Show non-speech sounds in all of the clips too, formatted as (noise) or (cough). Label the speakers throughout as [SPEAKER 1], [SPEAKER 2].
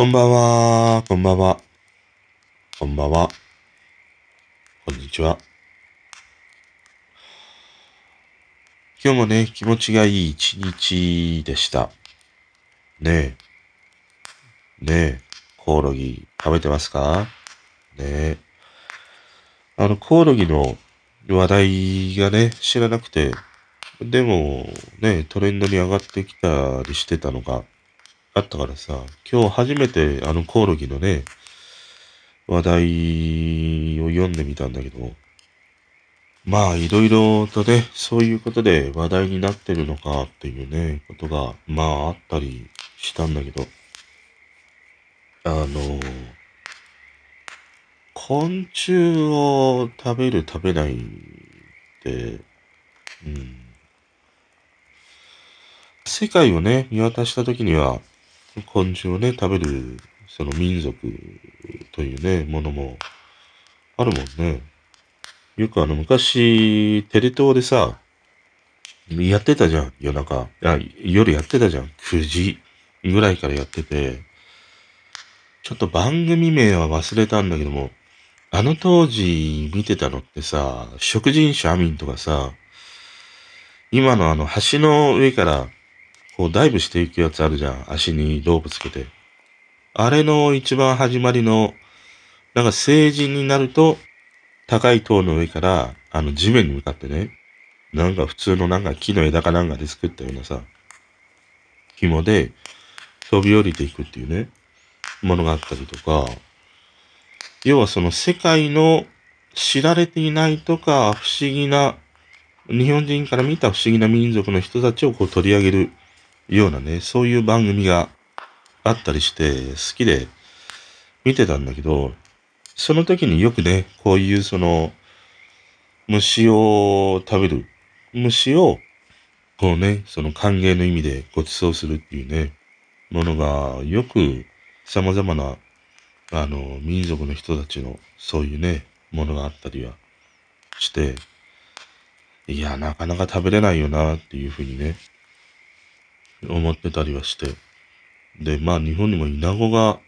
[SPEAKER 1] こんばんは、こんばんは。こんばんは。こんにちは。今日もね、気持ちがいい一日でした。ねえ。ねえ、コオロギ食べてますか？ねえ。あの、コオロギの話題がね、知らなくて、でも、ね、トレンドに上がってきたりしてたのがあったからさ、今日初めてあのコオロギのね、話題を読んでみたんだけど、まあ、いろいろとね、そういうことで話題になってるのかっていうね、ことが、まあ、あったりしたんだけど、あの、昆虫を食べる食べないって、うん、世界をね、見渡したときには、昆虫をね、食べる、その民族というね、ものもあるもんね。よくあの、昔、テレ東でさ、やってたじゃん、夜中。あ、夜やってたじゃん。9時ぐらいからやってて、ちょっと番組名は忘れたんだけども、あの当時見てたのってさ、食人種アミンとかさ、今のあの橋の上からこうダイブしていくやつあるじゃん。足にロープつけて。あれの一番始まりの、なんか成人になると、高い塔の上から、あの地面に向かってね、なんか普通のなんか木の枝かなんかで作ったようなさ、紐で飛び降りていくっていうね、ものがあったりとか、要はその世界の知られていないとか不思議な、日本人から見た不思議な民族の人たちをこう取り上げるようなね、そういう番組があったりして好きで見てたんだけど、その時によくね、こういうその虫を食べる、虫をこうね、その歓迎の意味でご馳走するっていうね、ものがよく様々なあの民族の人たちのそういうね、ものがあったりはして、いや、なかなか食べれないよなっていうふうにね、思ってたりはして。で、まあ日本にもイナゴが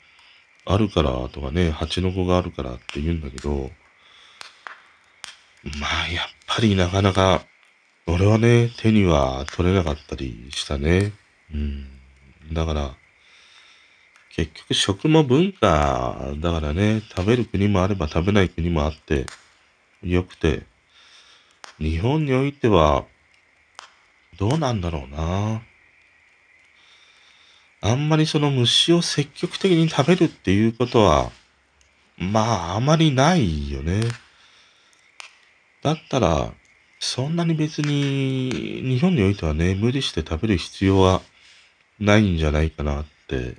[SPEAKER 1] あるからとかね、ハチノコがあるからって言うんだけど、まあやっぱりなかなか、俺はね、手には取れなかったりしたね。うん。だから、結局食も文化だからね、食べる国もあれば食べない国もあって、よくて、日本においては、どうなんだろうな。あんまりその虫を積極的に食べるっていうことは、まあ、あまりないよね。だったら、そんなに別に、日本においてはね、無理して食べる必要はないんじゃないかなって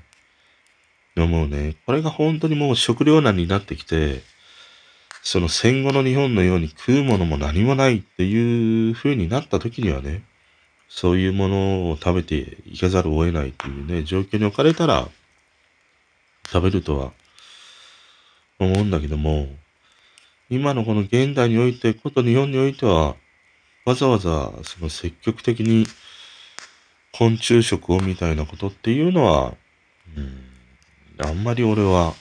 [SPEAKER 1] 思うね。これが本当にもう食糧難になってきて、その戦後の日本のように食うものも何もないっていう風になった時にはね、そういうものを食べていかざるを得ないっていうね、状況に置かれたら、食べるとは思うんだけども、今のこの現代において、こと日本においては、わざわざその積極的に昆虫食をみたいなことっていうのは、うん、あんまり俺は、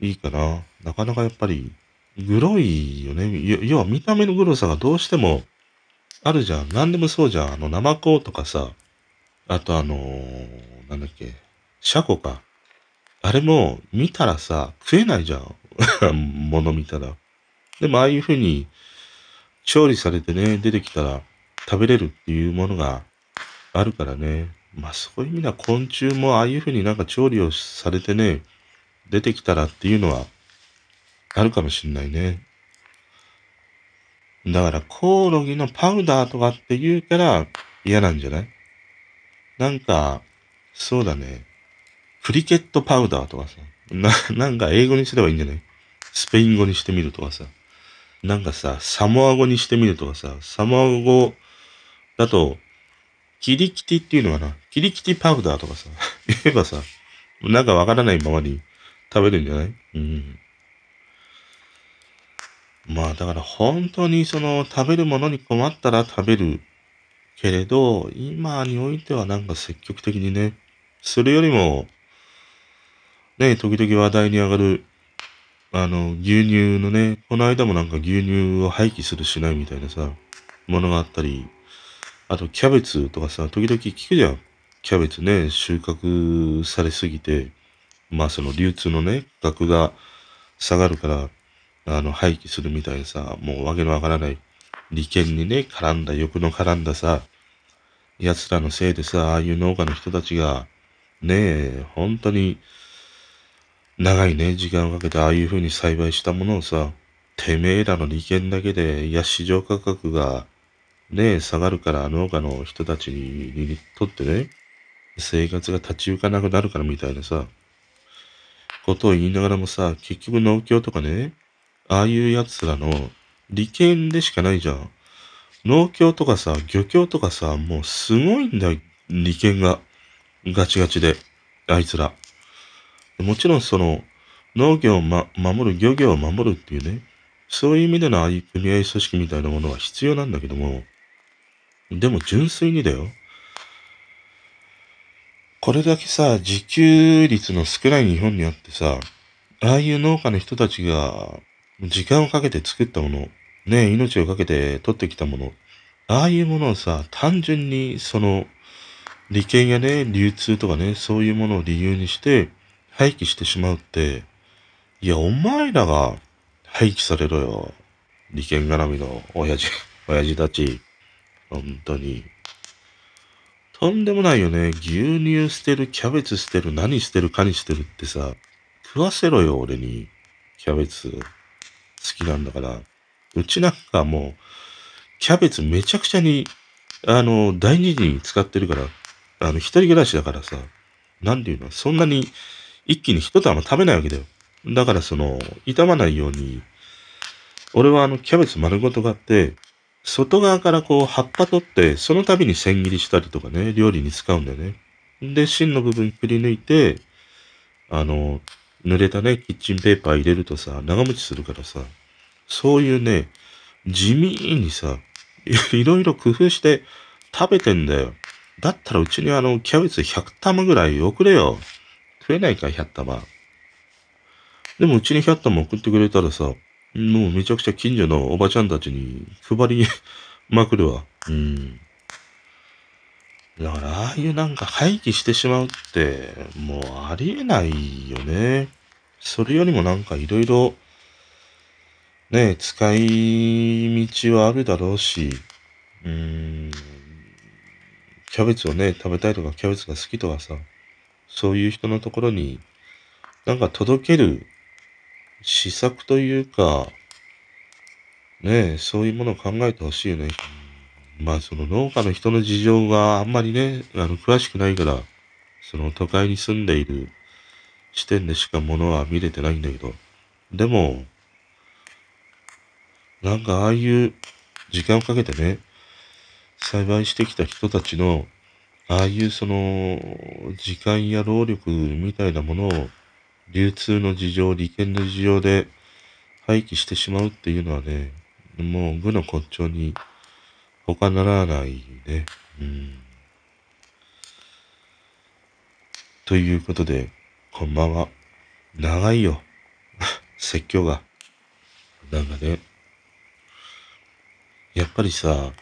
[SPEAKER 1] いいかな。なかなかやっぱり、グロいよね。要は見た目のグロさがどうしてもあるじゃん。何でもそうじゃん。あの、ナマコとかさ、あとあのーなんだっけ、シャコか。あれも見たらさ、食えないじゃん。(laughs) もの見たら。でもああいう風に調理されてね、出てきたら食べれるっていうものがあるからね。まあそういう意味では昆虫もああいう風になんか調理をされてね、出てきたらっていうのはあるかもしんないね。だからコオロギのパウダーとかって言うから嫌なんじゃない？なんか、そうだね。クリケットパウダーとかさ。な、なんか英語にすればいいんじゃない？スペイン語にしてみるとかさ。なんかさ、サモア語にしてみるとかさ。サモア語だと、キリキティっていうのかな？キリキティパウダーとかさ。(laughs) 言えばさ、なんかわからないままに食べるんじゃない？うん。まあだから本当にその食べるものに困ったら食べるけれど、今においてはなんか積極的にね、それよりも、ね、時々話題に上がる、あの、牛乳のね、この間もなんか牛乳を廃棄するしないみたいなさ、ものがあったり、あとキャベツとかさ、時々聞くじゃん。キャベツね、収穫されすぎて、まあその流通のね、価格が下がるから、あの、廃棄するみたいなさ、もうわけのわからない。利権にね、絡んだ、欲の絡んださ、奴らのせいでさ、ああいう農家の人たちが、ねえ、本当に、長いね、時間をかけてああいう風に栽培したものをさ、てめえらの利権だけで、いや、市場価格が、ねえ、下がるから農家の人たちにとってね、生活が立ち行かなくなるからみたいなさ、ことを言いながらもさ、結局農協とかね、ああいう奴らの利権でしかないじゃん。農協とかさ、漁協とかさ、もうすごいんだよ、利権が。ガチガチで。あいつら。もちろんその、農業を、ま、守る、漁業を守るっていうね、そういう意味でのああいう組合組織みたいなものは必要なんだけども、でも純粋にだよ。これだけさ、自給率の少ない日本にあってさ、ああいう農家の人たちが時間をかけて作ったもの、ね、命をかけて取ってきたもの、ああいうものをさ、単純にその、利権やね、流通とかね、そういうものを理由にして廃棄してしまうって、いや、お前らが廃棄されろよ。利権絡みの親父、(laughs) 親父たち。本当に。とんでもないよね。牛乳捨てる、キャベツ捨てる、何捨てる、かに捨てるってさ、食わせろよ、俺に。キャベツ。好きなんだから。うちなんかもう、キャベツめちゃくちゃに、あの、大事に使ってるから、あの、一人暮らしだからさ、なんていうの、そんなに一気に一玉食べないわけだよ。だからその、傷まないように、俺はあの、キャベツ丸ごと買って、外側からこう葉っぱ取って、その度に千切りしたりとかね、料理に使うんだよね。で、芯の部分くり抜いて、あの、濡れたね、キッチンペーパー入れるとさ、長持ちするからさ、そういうね、地味にさ、(laughs) いろいろ工夫して食べてんだよ。だったらうちにあの、キャベツ100玉ぐらい送れよ。食えないか、100玉。でもうちに100玉送ってくれたらさ、もうめちゃくちゃ近所のおばちゃんたちに配りまくるわ。うん。だから、ああいうなんか廃棄してしまうって、もうありえないよね。それよりもなんかいろいろ、ね、使い道はあるだろうし、うーん、キャベツをね、食べたいとか、キャベツが好きとかさ、そういう人のところに、なんか届ける施策というか、ねそういうものを考えてほしいよね。まあ、その農家の人の事情があんまりね、あの、詳しくないから、その都会に住んでいる視点でしかものは見れてないんだけど、でも、なんかああいう時間をかけてね、栽培してきた人たちの、ああいうその、時間や労力みたいなものを、流通の事情、利権の事情で廃棄してしまうっていうのはね、もう具の骨頂に他ならないね。うん。ということで、こんばんは。長いよ。(laughs) 説教が。なんかね。やっぱりさ、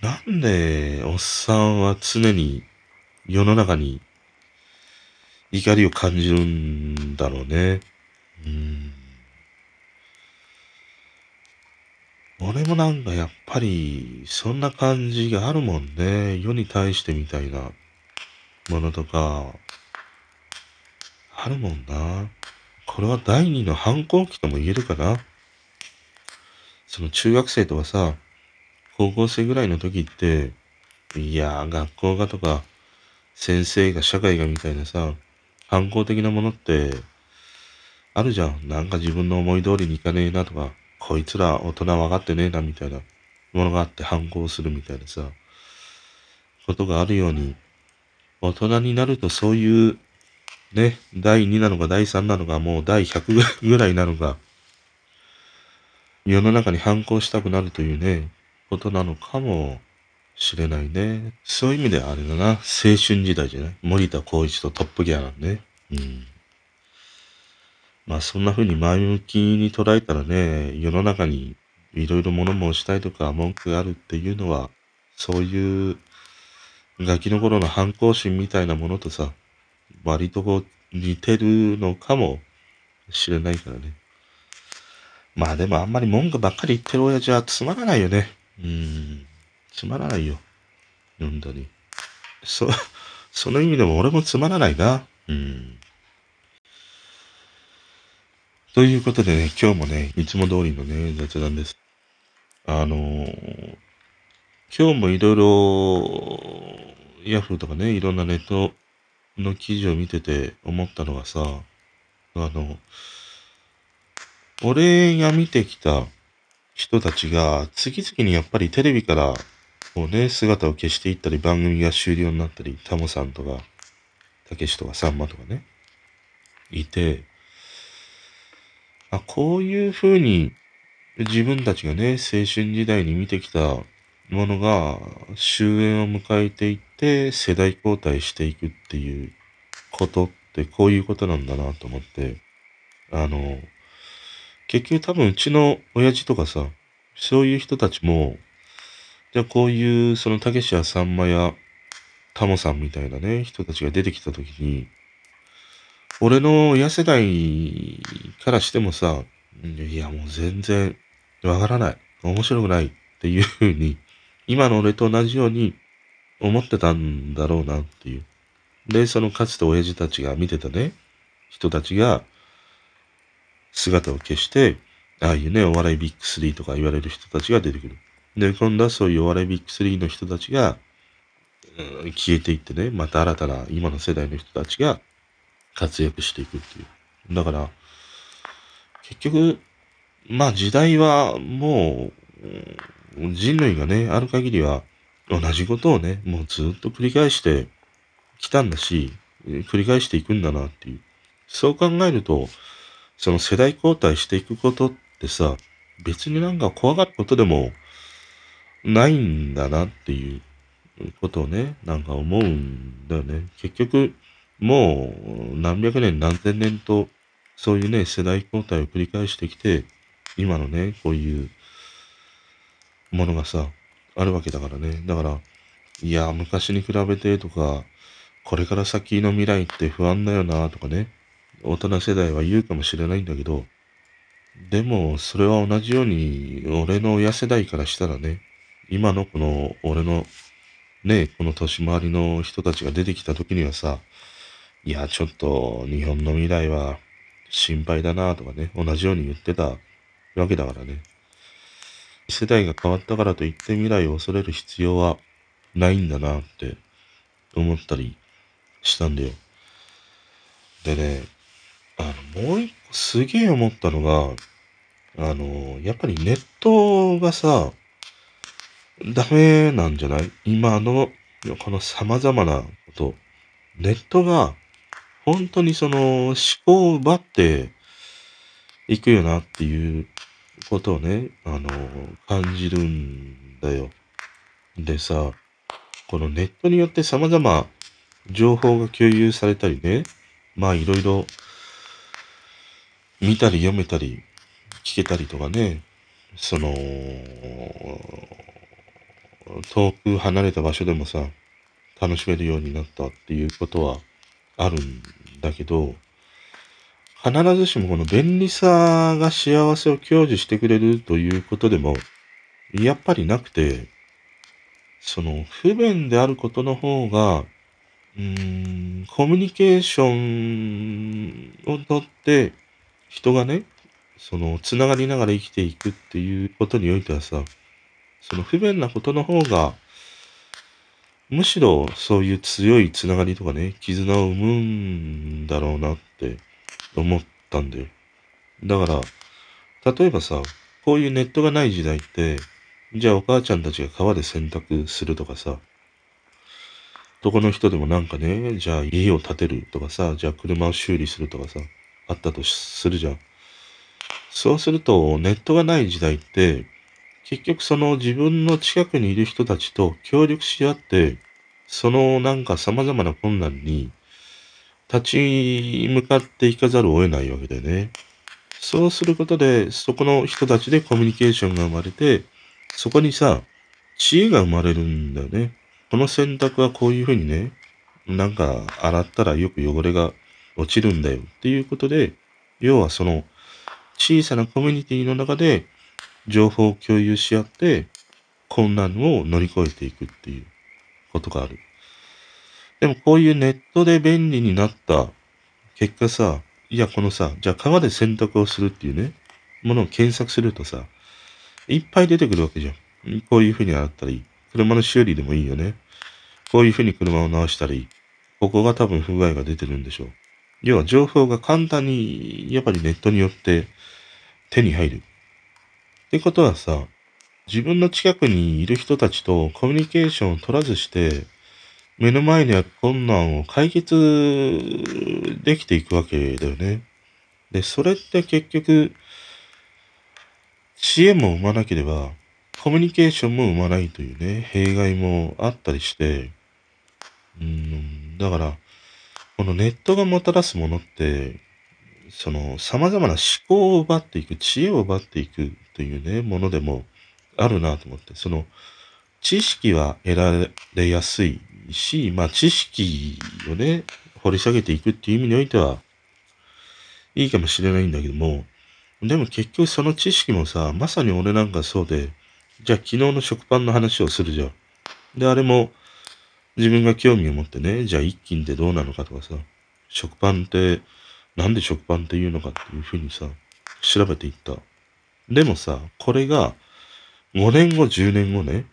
[SPEAKER 1] なんでおっさんは常に世の中に怒りを感じるんだろうね。うん。俺もなんかやっぱり、そんな感じがあるもんね。世に対してみたいなものとか、あるもんな。これは第二の反抗期とも言えるかな。その中学生とかさ、高校生ぐらいの時って、いや学校がとか、先生が社会がみたいなさ、反抗的なものって、あるじゃん。なんか自分の思い通りにいかねえなとか、こいつら大人分かってねえなみたいなものがあって反抗するみたいなさ、ことがあるように、大人になるとそういう、ね、第2なのか第3なのかもう第100ぐらいなのか、世の中に反抗したくなるというね、ことなのかもしれないね。そういう意味ではあれだな。青春時代じゃない？森田光一とトップギャランね。うん。まあそんな風に前向きに捉えたらね、世の中にいろいろ物申したいとか文句があるっていうのは、そういうガキの頃の反抗心みたいなものとさ、割とこう似てるのかもしれないからね。まあでもあんまり文句ばっかり言ってる親父はつまらないよね。うん。つまらないよ。本当に。そ、(laughs) その意味でも俺もつまらないな。うん。ということでね、今日もね、いつも通りのね、雑談です。あのー、今日もいろいろ、ヤフーとかね、いろんなネットの記事を見てて思ったのがさ、あの、俺が見てきた人たちが次々にやっぱりテレビからこうね、姿を消していったり番組が終了になったり、タモさんとか、たけしとかさんまとかね、いて、あ、こういう風に自分たちがね、青春時代に見てきたものが終焉を迎えていって世代交代していくっていうことってこういうことなんだなと思って、あの、結局多分うちの親父とかさ、そういう人たちも、じゃあこういうそのたけしやさんまやタモさんみたいなね、人たちが出てきたときに、俺の親世代からしてもさ、いやもう全然わからない。面白くないっていうふうに、今の俺と同じように思ってたんだろうなっていう。で、そのかつて親父たちが見てたね、人たちが姿を消して、ああいうね、お笑いビッグ3とか言われる人たちが出てくる。で、今度はそういうお笑いビッグ3の人たちが、うん、消えていってね、また新たな今の世代の人たちが活躍していくっていう。だから、結局、まあ時代はもう、人類がね、ある限りは同じことをね、もうずっと繰り返してきたんだし、繰り返していくんだなっていう。そう考えると、その世代交代していくことってさ、別になんか怖がることでもないんだなっていうことをね、なんか思うんだよね。結局、もう何百年何千年とそういうね、世代交代を繰り返してきて、今のね、こういうものがさ、あるわけだからね。だから、いや、昔に比べてとか、これから先の未来って不安だよなとかね、大人世代は言うかもしれないんだけど、でも、それは同じように、俺の親世代からしたらね、今のこの、俺の、ね、この年回りの人たちが出てきた時にはさ、いや、ちょっと日本の未来は心配だなとかね、同じように言ってたわけだからね。世代が変わったからといって未来を恐れる必要はないんだなって思ったりしたんだよ。でね、あの、もう一個すげえ思ったのが、あの、やっぱりネットがさ、ダメなんじゃない？今の、この様々なこと。ネットが本当にその思考を奪っていくよなっていうことをね、あの、感じるんだよ。でさ、このネットによって様々情報が共有されたりね、まあいろいろ見たり読めたり聞けたりとかね、その、遠く離れた場所でもさ、楽しめるようになったっていうことはあるんだけど、必ずしもこの便利さが幸せを享受してくれるということでも、やっぱりなくて、その不便であることの方が、うーん、コミュニケーションをとって人がね、その、つながりながら生きていくっていうことにおいてはさ、その不便なことの方が、むしろそういう強いつながりとかね、絆を生むんだろうなって思ったんだよ。だから、例えばさ、こういうネットがない時代って、じゃあお母ちゃんたちが川で洗濯するとかさ、どこの人でもなんかね、じゃあ家を建てるとかさ、じゃあ車を修理するとかさ、あったとするじゃん。そうすると、ネットがない時代って、結局その自分の近くにいる人たちと協力し合って、そのなんか様々な困難に立ち向かっていかざるを得ないわけだよね。そうすることで、そこの人たちでコミュニケーションが生まれて、そこにさ、知恵が生まれるんだよね。この洗濯はこういうふうにね、なんか洗ったらよく汚れが落ちるんだよっていうことで、要はその小さなコミュニティの中で情報を共有し合って困難を乗り越えていくっていうことがある。でもこういうネットで便利になった結果さ、いやこのさ、じゃあ川で洗濯をするっていうね、ものを検索するとさ、いっぱい出てくるわけじゃん。こういうふうに洗ったらいい。車の修理でもいいよね。こういうふうに車を直したらいい。ここが多分不具合が出てるんでしょう。要は情報が簡単に、やっぱりネットによって手に入る。ってことはさ、自分の近くにいる人たちとコミュニケーションを取らずして、目の前にある困難を解決できていくわけだよね。で、それって結局、知恵も生まなければ、コミュニケーションも生まないというね、弊害もあったりして、うん、だから、このネットがもたらすものって、その様々な思考を奪っていく、知恵を奪っていくというね、ものでもあるなと思って、その知識は得られやすいし、まあ知識をね、掘り下げていくっていう意味においては、いいかもしれないんだけども、でも結局その知識もさ、まさに俺なんかそうで、じゃあ昨日の食パンの話をするじゃん。で、あれも、自分が興味を持ってね、じゃあ一斤ってどうなのかとかさ、食パンって、なんで食パンって言うのかっていうふうにさ、調べていった。でもさ、これが、5年後、10年後ね、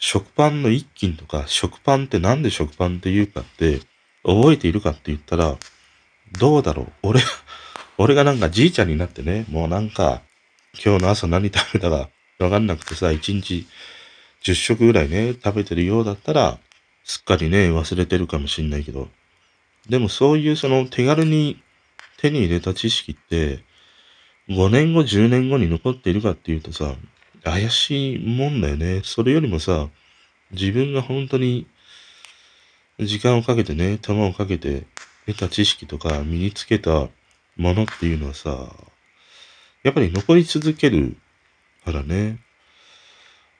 [SPEAKER 1] 食パンの一斤とか、食パンってなんで食パンって言うかって、覚えているかって言ったら、どうだろう。俺、(laughs) 俺がなんかじいちゃんになってね、もうなんか、今日の朝何食べたかわかんなくてさ、1日10食ぐらいね、食べてるようだったら、すっかりね、忘れてるかもしんないけど、でもそういうその手軽に手に入れた知識って、5年後、10年後に残っているかっていうとさ、怪しいもんだよね。それよりもさ、自分が本当に時間をかけてね、手間をかけて得た知識とか身につけたものっていうのはさ、やっぱり残り続けるからね。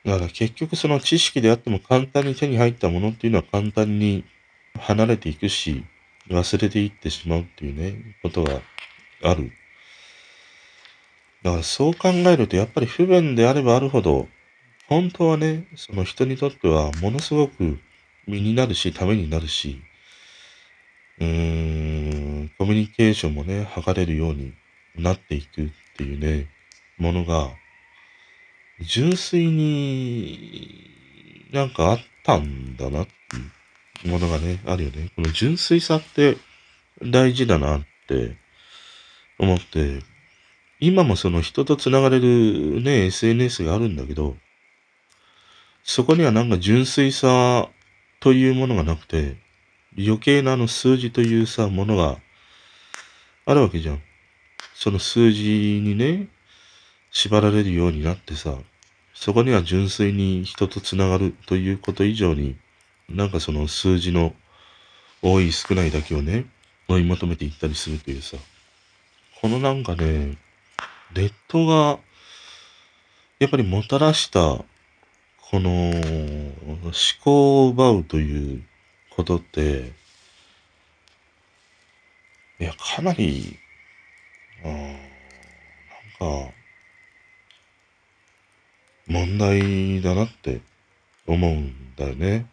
[SPEAKER 1] だから結局その知識であっても簡単に手に入ったものっていうのは簡単に離れていくし、忘れていってしまうっていうね、ことがある。だからそう考えるとやっぱり不便であればあるほど、本当はね、その人にとってはものすごく身になるし、ためになるし、うーん、コミュニケーションもね、図れるようになっていくっていうね、ものが純粋になんかあったんだなっていうものがね、あるよね。この純粋さって大事だなって思って、今もその人と繋がれるね、SNS があるんだけど、そこにはなんか純粋さというものがなくて、余計なあの数字というさ、ものがあるわけじゃん。その数字にね、縛られるようになってさ、そこには純粋に人と繋がるということ以上に、なんかその数字の多い少ないだけをね、追い求めていったりするというさ、このなんかね、ネットが、やっぱりもたらした、この思考を奪うということって、いや、かなり、あなんか、問題だなって思うんだよね。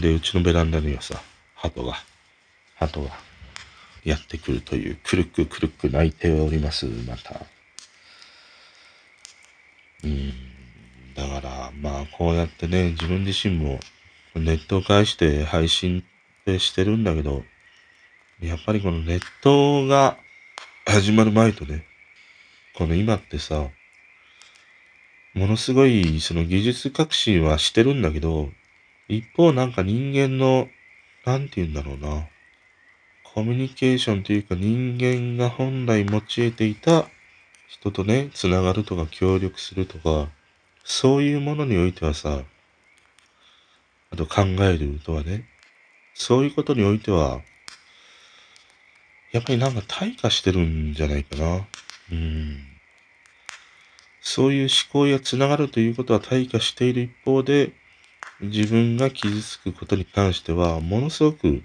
[SPEAKER 1] で、うちのベランダにはさ、鳩が、鳩がやってくるという、くるくくるく泣いております、また。うん。だから、まあ、こうやってね、自分自身もネットを介して配信ってしてるんだけど、やっぱりこのネットが始まる前とね、この今ってさ、ものすごい、その技術革新はしてるんだけど、一方なんか人間の、なんて言うんだろうな。コミュニケーションというか人間が本来用いていた人とね、つながるとか協力するとか、そういうものにおいてはさ、あと考えるとかね、そういうことにおいては、やっぱりなんか退化してるんじゃないかな。うん。そういう思考やつながるということは退化している一方で、自分が傷つくことに関しては、ものすごく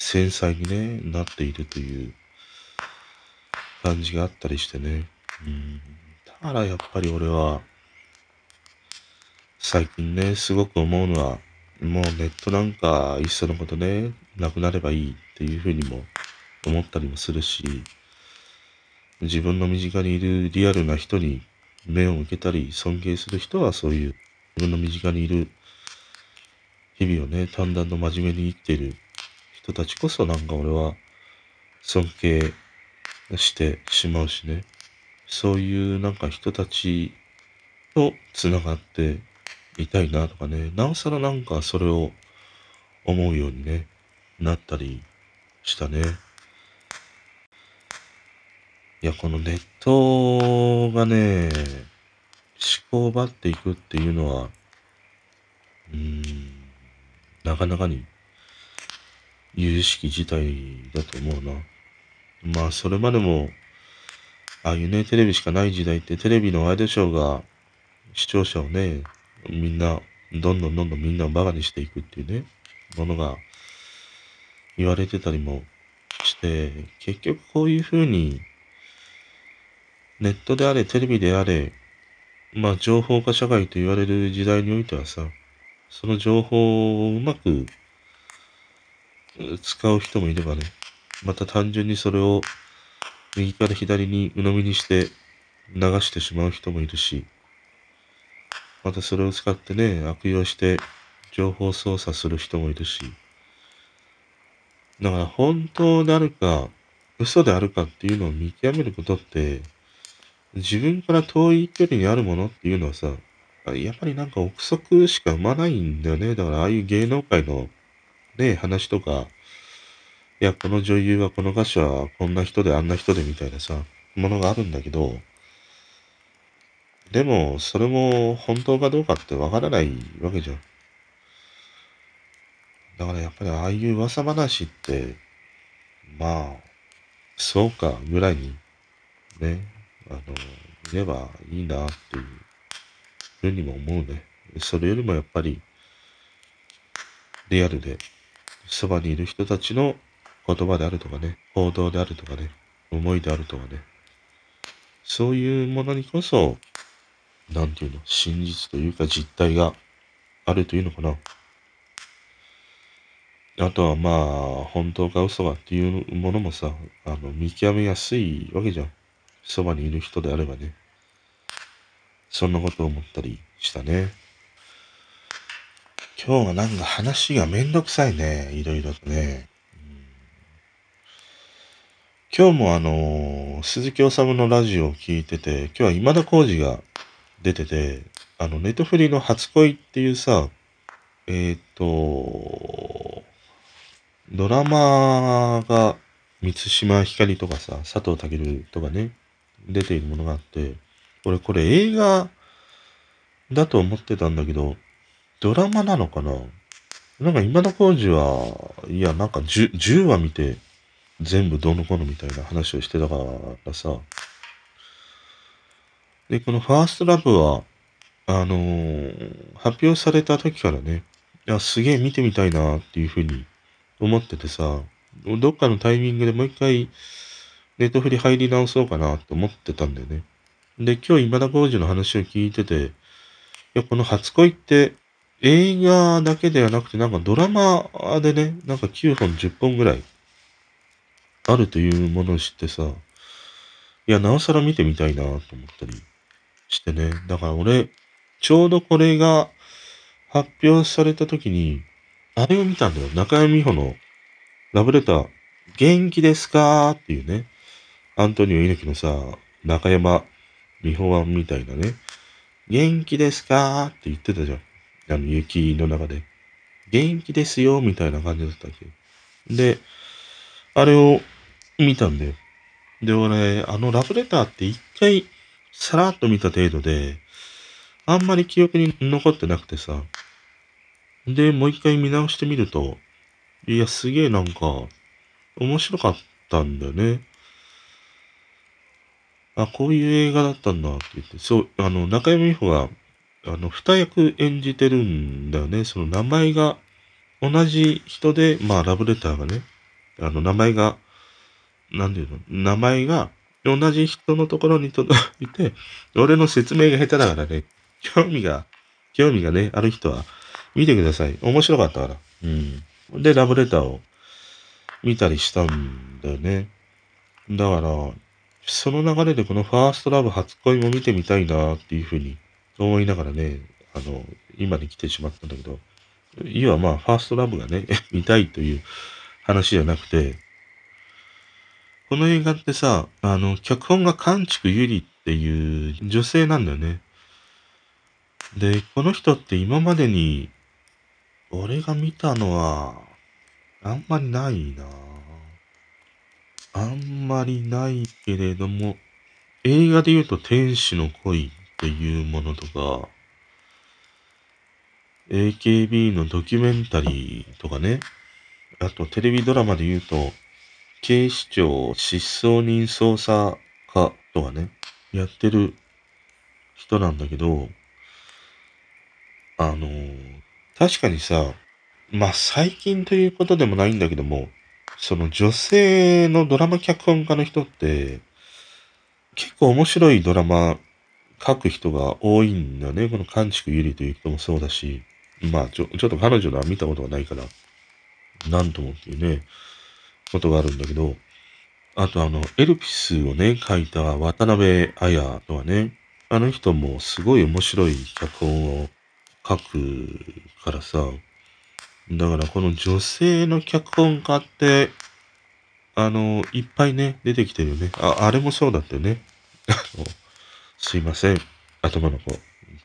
[SPEAKER 1] 繊細に、ね、なっているという感じがあったりしてね。うん。だからやっぱり俺は、最近ね、すごく思うのは、もうネットなんかいっそのことね、なくなればいいっていうふうにも思ったりもするし、自分の身近にいるリアルな人に目を向けたり尊敬する人はそういう自分の身近にいる日々をね、淡々と真面目に生きている人たちこそなんか俺は尊敬してしまうしね。そういうなんか人たちと繋がっていたいなとかね。なおさらなんかそれを思うようにね、なったりしたね。いや、このネットがね、思考を奪っていくっていうのは、うーん、なかなかに、有識事態だと思うな。まあ、それまでも、ああいうね、テレビしかない時代って、テレビのワイドショーが、視聴者をね、みんな、どんどんどんどんみんなをバカにしていくっていうね、ものが、言われてたりもして、結局こういうふうに、ネットであれ、テレビであれ、まあ、情報化社会と言われる時代においてはさ、その情報をうまく使う人もいればね、また単純にそれを右から左に鵜呑みにして流してしまう人もいるし、またそれを使ってね、悪用して情報操作する人もいるし、だから本当であるか、嘘であるかっていうのを見極めることって、自分から遠い距離にあるものっていうのはさ、やっぱりなんか憶測しか生まないんだよね。だからああいう芸能界のね、話とか、いや、この女優はこの歌手はこんな人であんな人でみたいなさ、ものがあるんだけど、でも、それも本当かどうかってわからないわけじゃん。だからやっぱりああいう噂話って、まあ、そうか、ぐらいに、ね、あの、いればいいなっていうふうにも思うね。それよりもやっぱり、リアルで、そばにいる人たちの言葉であるとかね、行動であるとかね、思いであるとかね、そういうものにこそ、なんていうの、真実というか実態があるというのかな。あとはまあ、本当か嘘かっていうものもさ、あの、見極めやすいわけじゃん。そばにいる人であればね。そんなことを思ったりしたね。今日はなんか話がめんどくさいね。いろいろとね。今日もあのー、鈴木治のラジオを聞いてて、今日は今田耕司が出てて、あの、ネットフリの初恋っていうさ、えっ、ー、と、ドラマが満島ひかりとかさ、佐藤健とかね、出ているものがあって、俺これ映画だと思ってたんだけど、ドラマなのかな？なんか今田耕司は、いや、なんか 10, 10話見て、全部どうのこうのみたいな話をしてたからさ。で、このファーストラブは、あのー、発表された時からね、いや、すげえ見てみたいなっていうふうに思っててさ、どっかのタイミングでもう一回、ネットフリ入り直そうかなと思ってたんだよね。で、今日今田耕司の話を聞いてて、いや、この初恋って映画だけではなくてなんかドラマでね、なんか9本10本ぐらいあるというものを知ってさ、いや、なおさら見てみたいなと思ったりしてね。だから俺、ちょうどこれが発表された時に、あれを見たんだよ。中山美穂のラブレター、元気ですか？っていうね。アントニオ猪木のさ、中山美穂湾みたいなね、元気ですか？って言ってたじゃん。あの、雪の中で。元気ですよみたいな感じだったっけ。で、あれを見たんだよ。で、俺、あのラブレターって一回、さらっと見た程度で、あんまり記憶に残ってなくてさ。で、もう一回見直してみると、いや、すげえなんか、面白かったんだよね。あ、こういう映画だったんだって言って、そう、あの、中山美穂が、あの、二役演じてるんだよね。その名前が同じ人で、まあ、ラブレターがね、あの、名前が、なんていうの、名前が同じ人のところに届いて、俺の説明が下手だからね、興味が、興味がね、ある人は、見てください。面白かったから。うん。で、ラブレターを見たりしたんだよね。だから、その流れでこのファーストラブ初恋も見てみたいなっていうふうにそう思いながらね、あの、今に来てしまったんだけど、いわまあ、ファーストラブがね、(laughs) 見たいという話じゃなくて、この映画ってさ、あの、脚本が関畜ゆりっていう女性なんだよね。で、この人って今までに、俺が見たのは、あんまりないなあんまりないけれども、映画で言うと天使の恋っていうものとか、AKB のドキュメンタリーとかね、あとテレビドラマで言うと、警視庁失踪人捜査課とかね、やってる人なんだけど、あの確かにさ、まあ最近ということでもないんだけども、その女性のドラマ脚本家の人って、結構面白いドラマ書く人が多いんだね。この関畜ゆりという人もそうだし、まあちょ、ちょっと彼女のは見たことがないから、なんともっていうね、ことがあるんだけど、あとあの、エルピスをね、書いた渡辺彩とはね、あの人もすごい面白い脚本を書くからさ、だからこの女性の脚本家って、あの、いっぱいね、出てきてるよね。あ、あれもそうだったよね。すいません。頭の子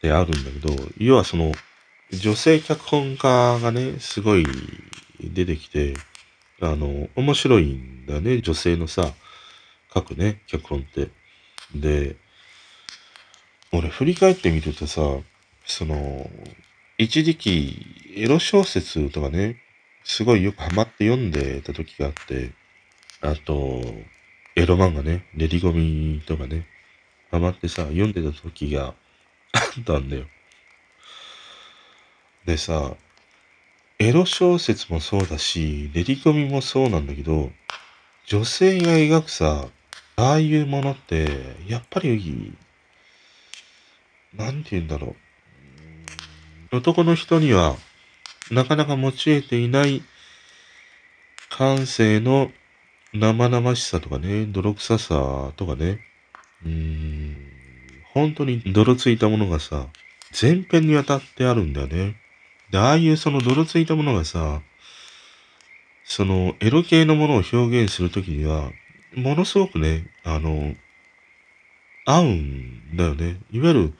[SPEAKER 1] であるんだけど、要はその、女性脚本家がね、すごい出てきて、あの、面白いんだね。女性のさ、書くね、脚本って。で、俺振り返ってみるとさ、その、一時期、エロ小説とかね、すごいよくハマって読んでた時があって、あと、エロ漫画ね、練り込みとかね、ハマってさ、読んでた時があったんだよ。でさ、エロ小説もそうだし、練り込みもそうなんだけど、女性が描くさ、ああいうものって、やっぱり、なんて言うんだろう。男の人にはなかなか持ち得ていない感性の生々しさとかね、泥臭さとかね、うん、本当に泥ついたものがさ、全編にわたってあるんだよね。で、ああいうその泥ついたものがさ、そのエロ系のものを表現するときには、ものすごくね、あの、合うんだよね。いわゆる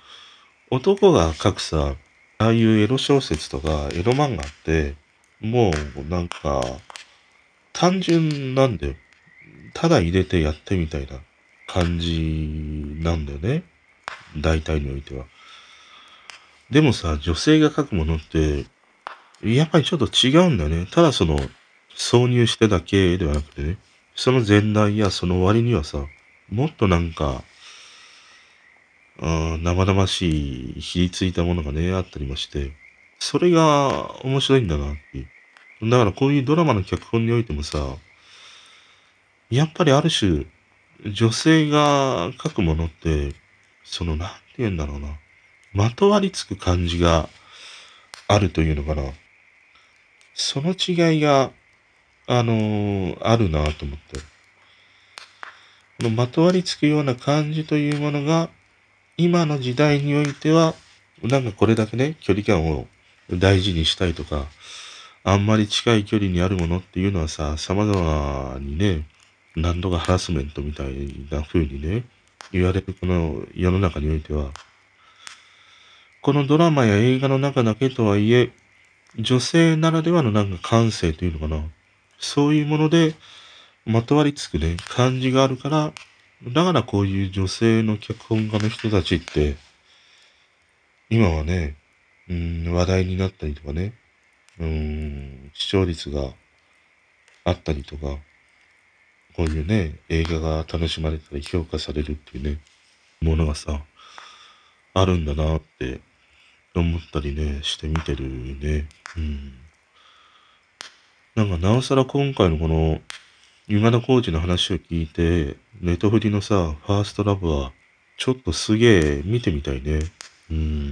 [SPEAKER 1] 男が書くさ、ああいうエロ小説とかエロ漫画って、もうなんか、単純なんだよ。ただ入れてやってみたいな感じなんだよね。大体においては。でもさ、女性が書くものって、やっぱりちょっと違うんだよね。ただその、挿入してだけではなくてね、その前段やその終わりにはさ、もっとなんか、あ生々しい、ひりついたものがね、あったりまして、それが面白いんだなっていう。だからこういうドラマの脚本においてもさ、やっぱりある種、女性が書くものって、その、なんて言うんだろうな。まとわりつく感じがあるというのかな。その違いが、あのー、あるなと思って。このまとわりつくような感じというものが、今の時代においては、なんかこれだけね、距離感を大事にしたいとか、あんまり近い距離にあるものっていうのはさ、様々にね、何度かハラスメントみたいな風にね、言われるこの世の中においては、このドラマや映画の中だけとはいえ、女性ならではのなんか感性というのかな。そういうもので、まとわりつくね、感じがあるから、だからこういう女性の脚本家の人たちって、今はね、うん、話題になったりとかね、うん、視聴率があったりとか、こういうね、映画が楽しまれたり評価されるっていうね、ものがさ、あるんだなって思ったりね、して見てるね。うん。なんか、なおさら今回のこの、今田耕司の話を聞いて、ネトフリのさ、ファーストラブは、ちょっとすげえ見てみたいね。うん。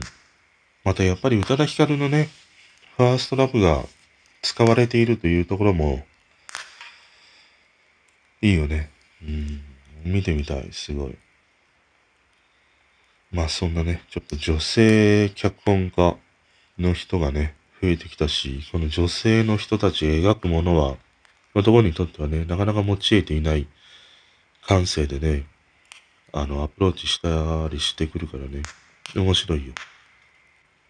[SPEAKER 1] またやっぱり宇多田ヒカルのね、ファーストラブが使われているというところも、いいよね。うん。見てみたい、すごい。まあそんなね、ちょっと女性脚本家の人がね、増えてきたし、この女性の人たち描くものは、男にとってはね、なかなか用いていない感性でね、あの、アプローチしたりしてくるからね、面白いよ。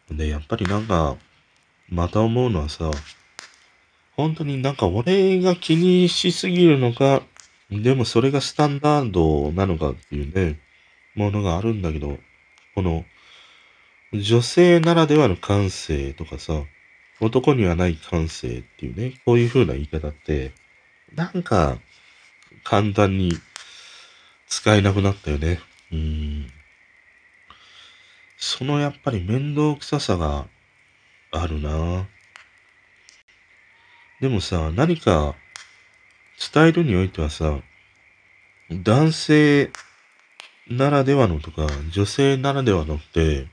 [SPEAKER 1] で、やっぱりなんか、また思うのはさ、本当になんか俺が気にしすぎるのか、でもそれがスタンダードなのかっていうね、ものがあるんだけど、この、女性ならではの感性とかさ、男にはない感性っていうね、こういう風な言い方って、なんか、簡単に使えなくなったよね。うん。そのやっぱり面倒くささがあるなでもさ、何か伝えるにおいてはさ、男性ならではのとか、女性ならではのって、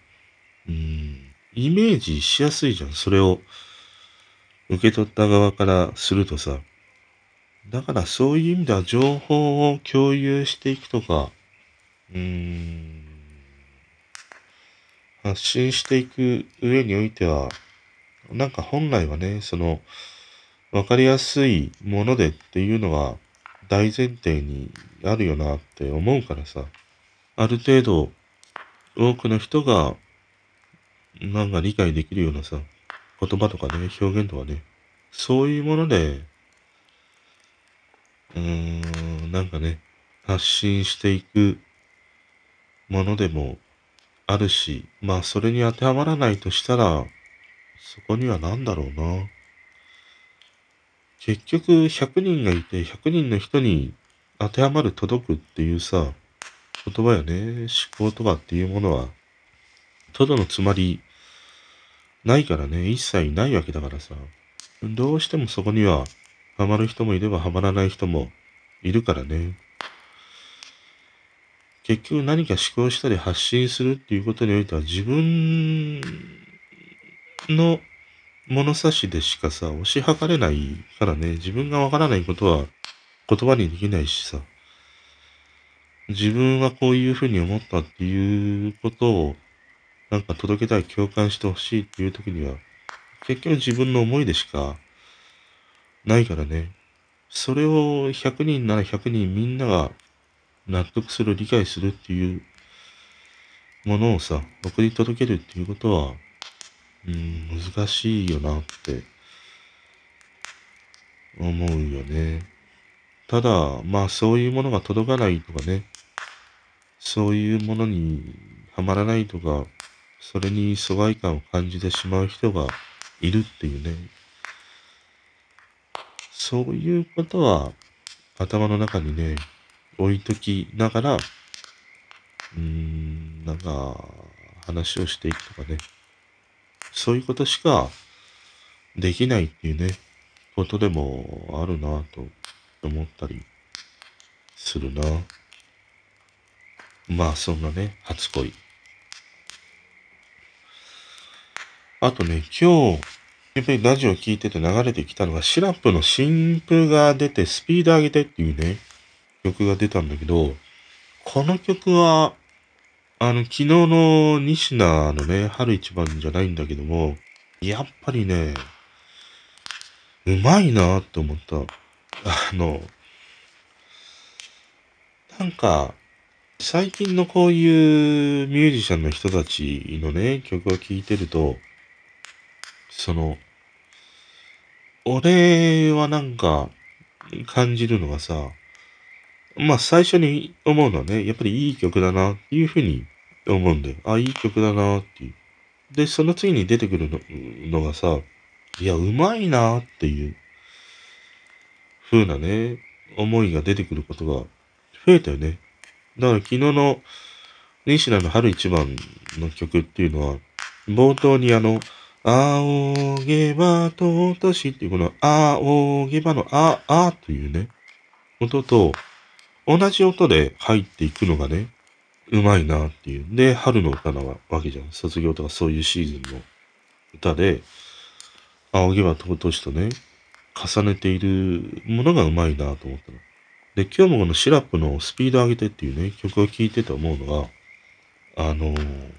[SPEAKER 1] うん、イメージしやすいじゃん。それを受け取った側からするとさ。だからそういう意味では情報を共有していくとか、うん、発信していく上においては、なんか本来はね、その、わかりやすいものでっていうのが大前提にあるよなって思うからさ、ある程度多くの人がなんか理解できるようなさ、言葉とかね、表現とかね、そういうもので、うーん、なんかね、発信していくものでもあるし、まあそれに当てはまらないとしたら、そこには何だろうな。結局100人がいて100人の人に当てはまる届くっていうさ、言葉やね、思考とかっていうものは、ただのつまり、ないからね、一切ないわけだからさ。どうしてもそこには、ハマる人もいればハマらない人もいるからね。結局何か思考したり発信するっていうことにおいては自分の物差しでしかさ、押し量れないからね、自分がわからないことは言葉にできないしさ、自分はこういうふうに思ったっていうことを、なんか届けたい、共感してほしいっていう時には、結局自分の思いでしかないからね、それを100人なら100人みんなが納得する、理解するっていうものをさ、送り届けるっていうことは、うん、難しいよなって思うよね。ただ、まあそういうものが届かないとかね、そういうものにはまらないとか、それに疎外感を感じてしまう人がいるっていうね。そういうことは頭の中にね、置いときながら、うーん、なんか話をしていくとかね。そういうことしかできないっていうね、ことでもあるなと思ったりするな。まあそんなね、初恋。あとね、今日、やっぱりラジオ聞いてて流れてきたのが、シラップの新譜が出て、スピード上げてっていうね、曲が出たんだけど、この曲は、あの、昨日の西名のね、春一番じゃないんだけども、やっぱりね、うまいなって思った。あの、なんか、最近のこういうミュージシャンの人たちのね、曲を聴いてると、その、俺はなんか感じるのがさ、まあ最初に思うのはね、やっぱりいい曲だなっていうふうに思うんだよ。あ、いい曲だなっていう。で、その次に出てくるのがさ、いや、うまいなっていう風なね、思いが出てくることが増えたよね。だから昨日の西田の春一番の曲っていうのは、冒頭にあの、仰げば尊しっていうこの、仰げばのあ、あというね、音と同じ音で入っていくのがね、うまいなっていう。で、春の歌なわけじゃん。卒業とかそういうシーズンの歌で、仰げば尊しとね、重ねているものがうまいなと思ったの。で、今日もこのシラップのスピード上げてっていうね、曲を聴いてて思うのが、あのー、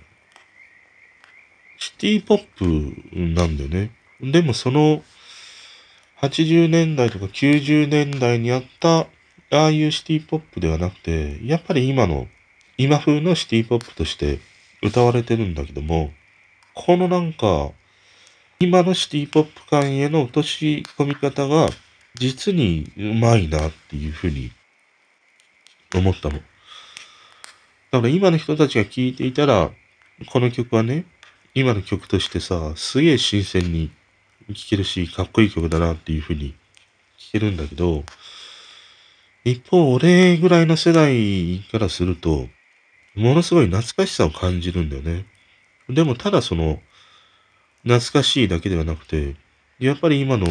[SPEAKER 1] シティポップなんだよね。でもその、80年代とか90年代にあった、ああいうシティポップではなくて、やっぱり今の、今風のシティポップとして歌われてるんだけども、このなんか、今のシティポップ感への落とし込み方が、実にうまいなっていうふうに思ったの。だから今の人たちが聴いていたら、この曲はね、今の曲としてさ、すげえ新鮮に聴けるし、かっこいい曲だなっていう風に聴けるんだけど、一方、俺ぐらいの世代からすると、ものすごい懐かしさを感じるんだよね。でも、ただその、懐かしいだけではなくて、やっぱり今の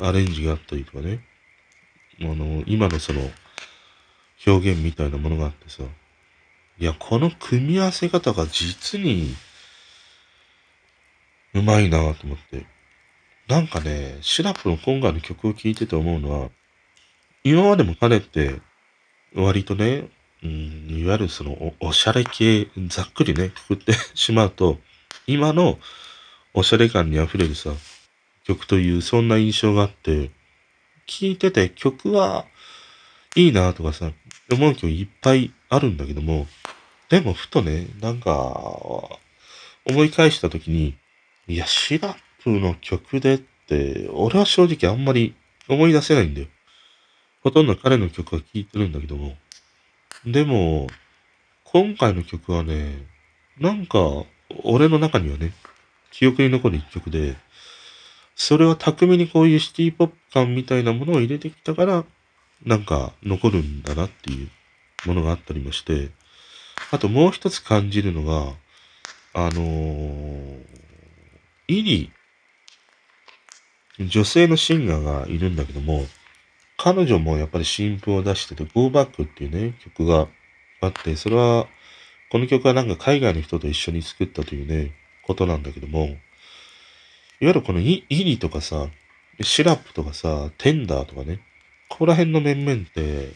[SPEAKER 1] アレンジがあったりとかね、あの、今のその、表現みたいなものがあってさ、いや、この組み合わせ方が実にうまいなと思って。なんかね、シラップの今回の曲を聴いてて思うのは、今までも彼って、割とね、うん、いわゆるそのお、おしゃれ系、ざっくりね、くくってしまうと、今のおしゃれ感に溢れるさ、曲という、そんな印象があって、聴いてて曲はいいなとかさ、思う曲いっぱいあるんだけども、でもふとね、なんか、思い返した時に、いや、シラップの曲でって、俺は正直あんまり思い出せないんだよ。ほとんど彼の曲は聴いてるんだけども。でも、今回の曲はね、なんか、俺の中にはね、記憶に残る一曲で、それは巧みにこういうシティポップ感みたいなものを入れてきたから、なんか残るんだなっていうものがあったりもして、あともう一つ感じるのが、あのー、イリ女性のシンガーがいるんだけども、彼女もやっぱり新譜を出してて、Go Back っていうね、曲があって、それは、この曲はなんか海外の人と一緒に作ったというね、ことなんだけども、いわゆるこのイイリとかさ、シラップとかさ、テンダーとかね、ここら辺の面々って、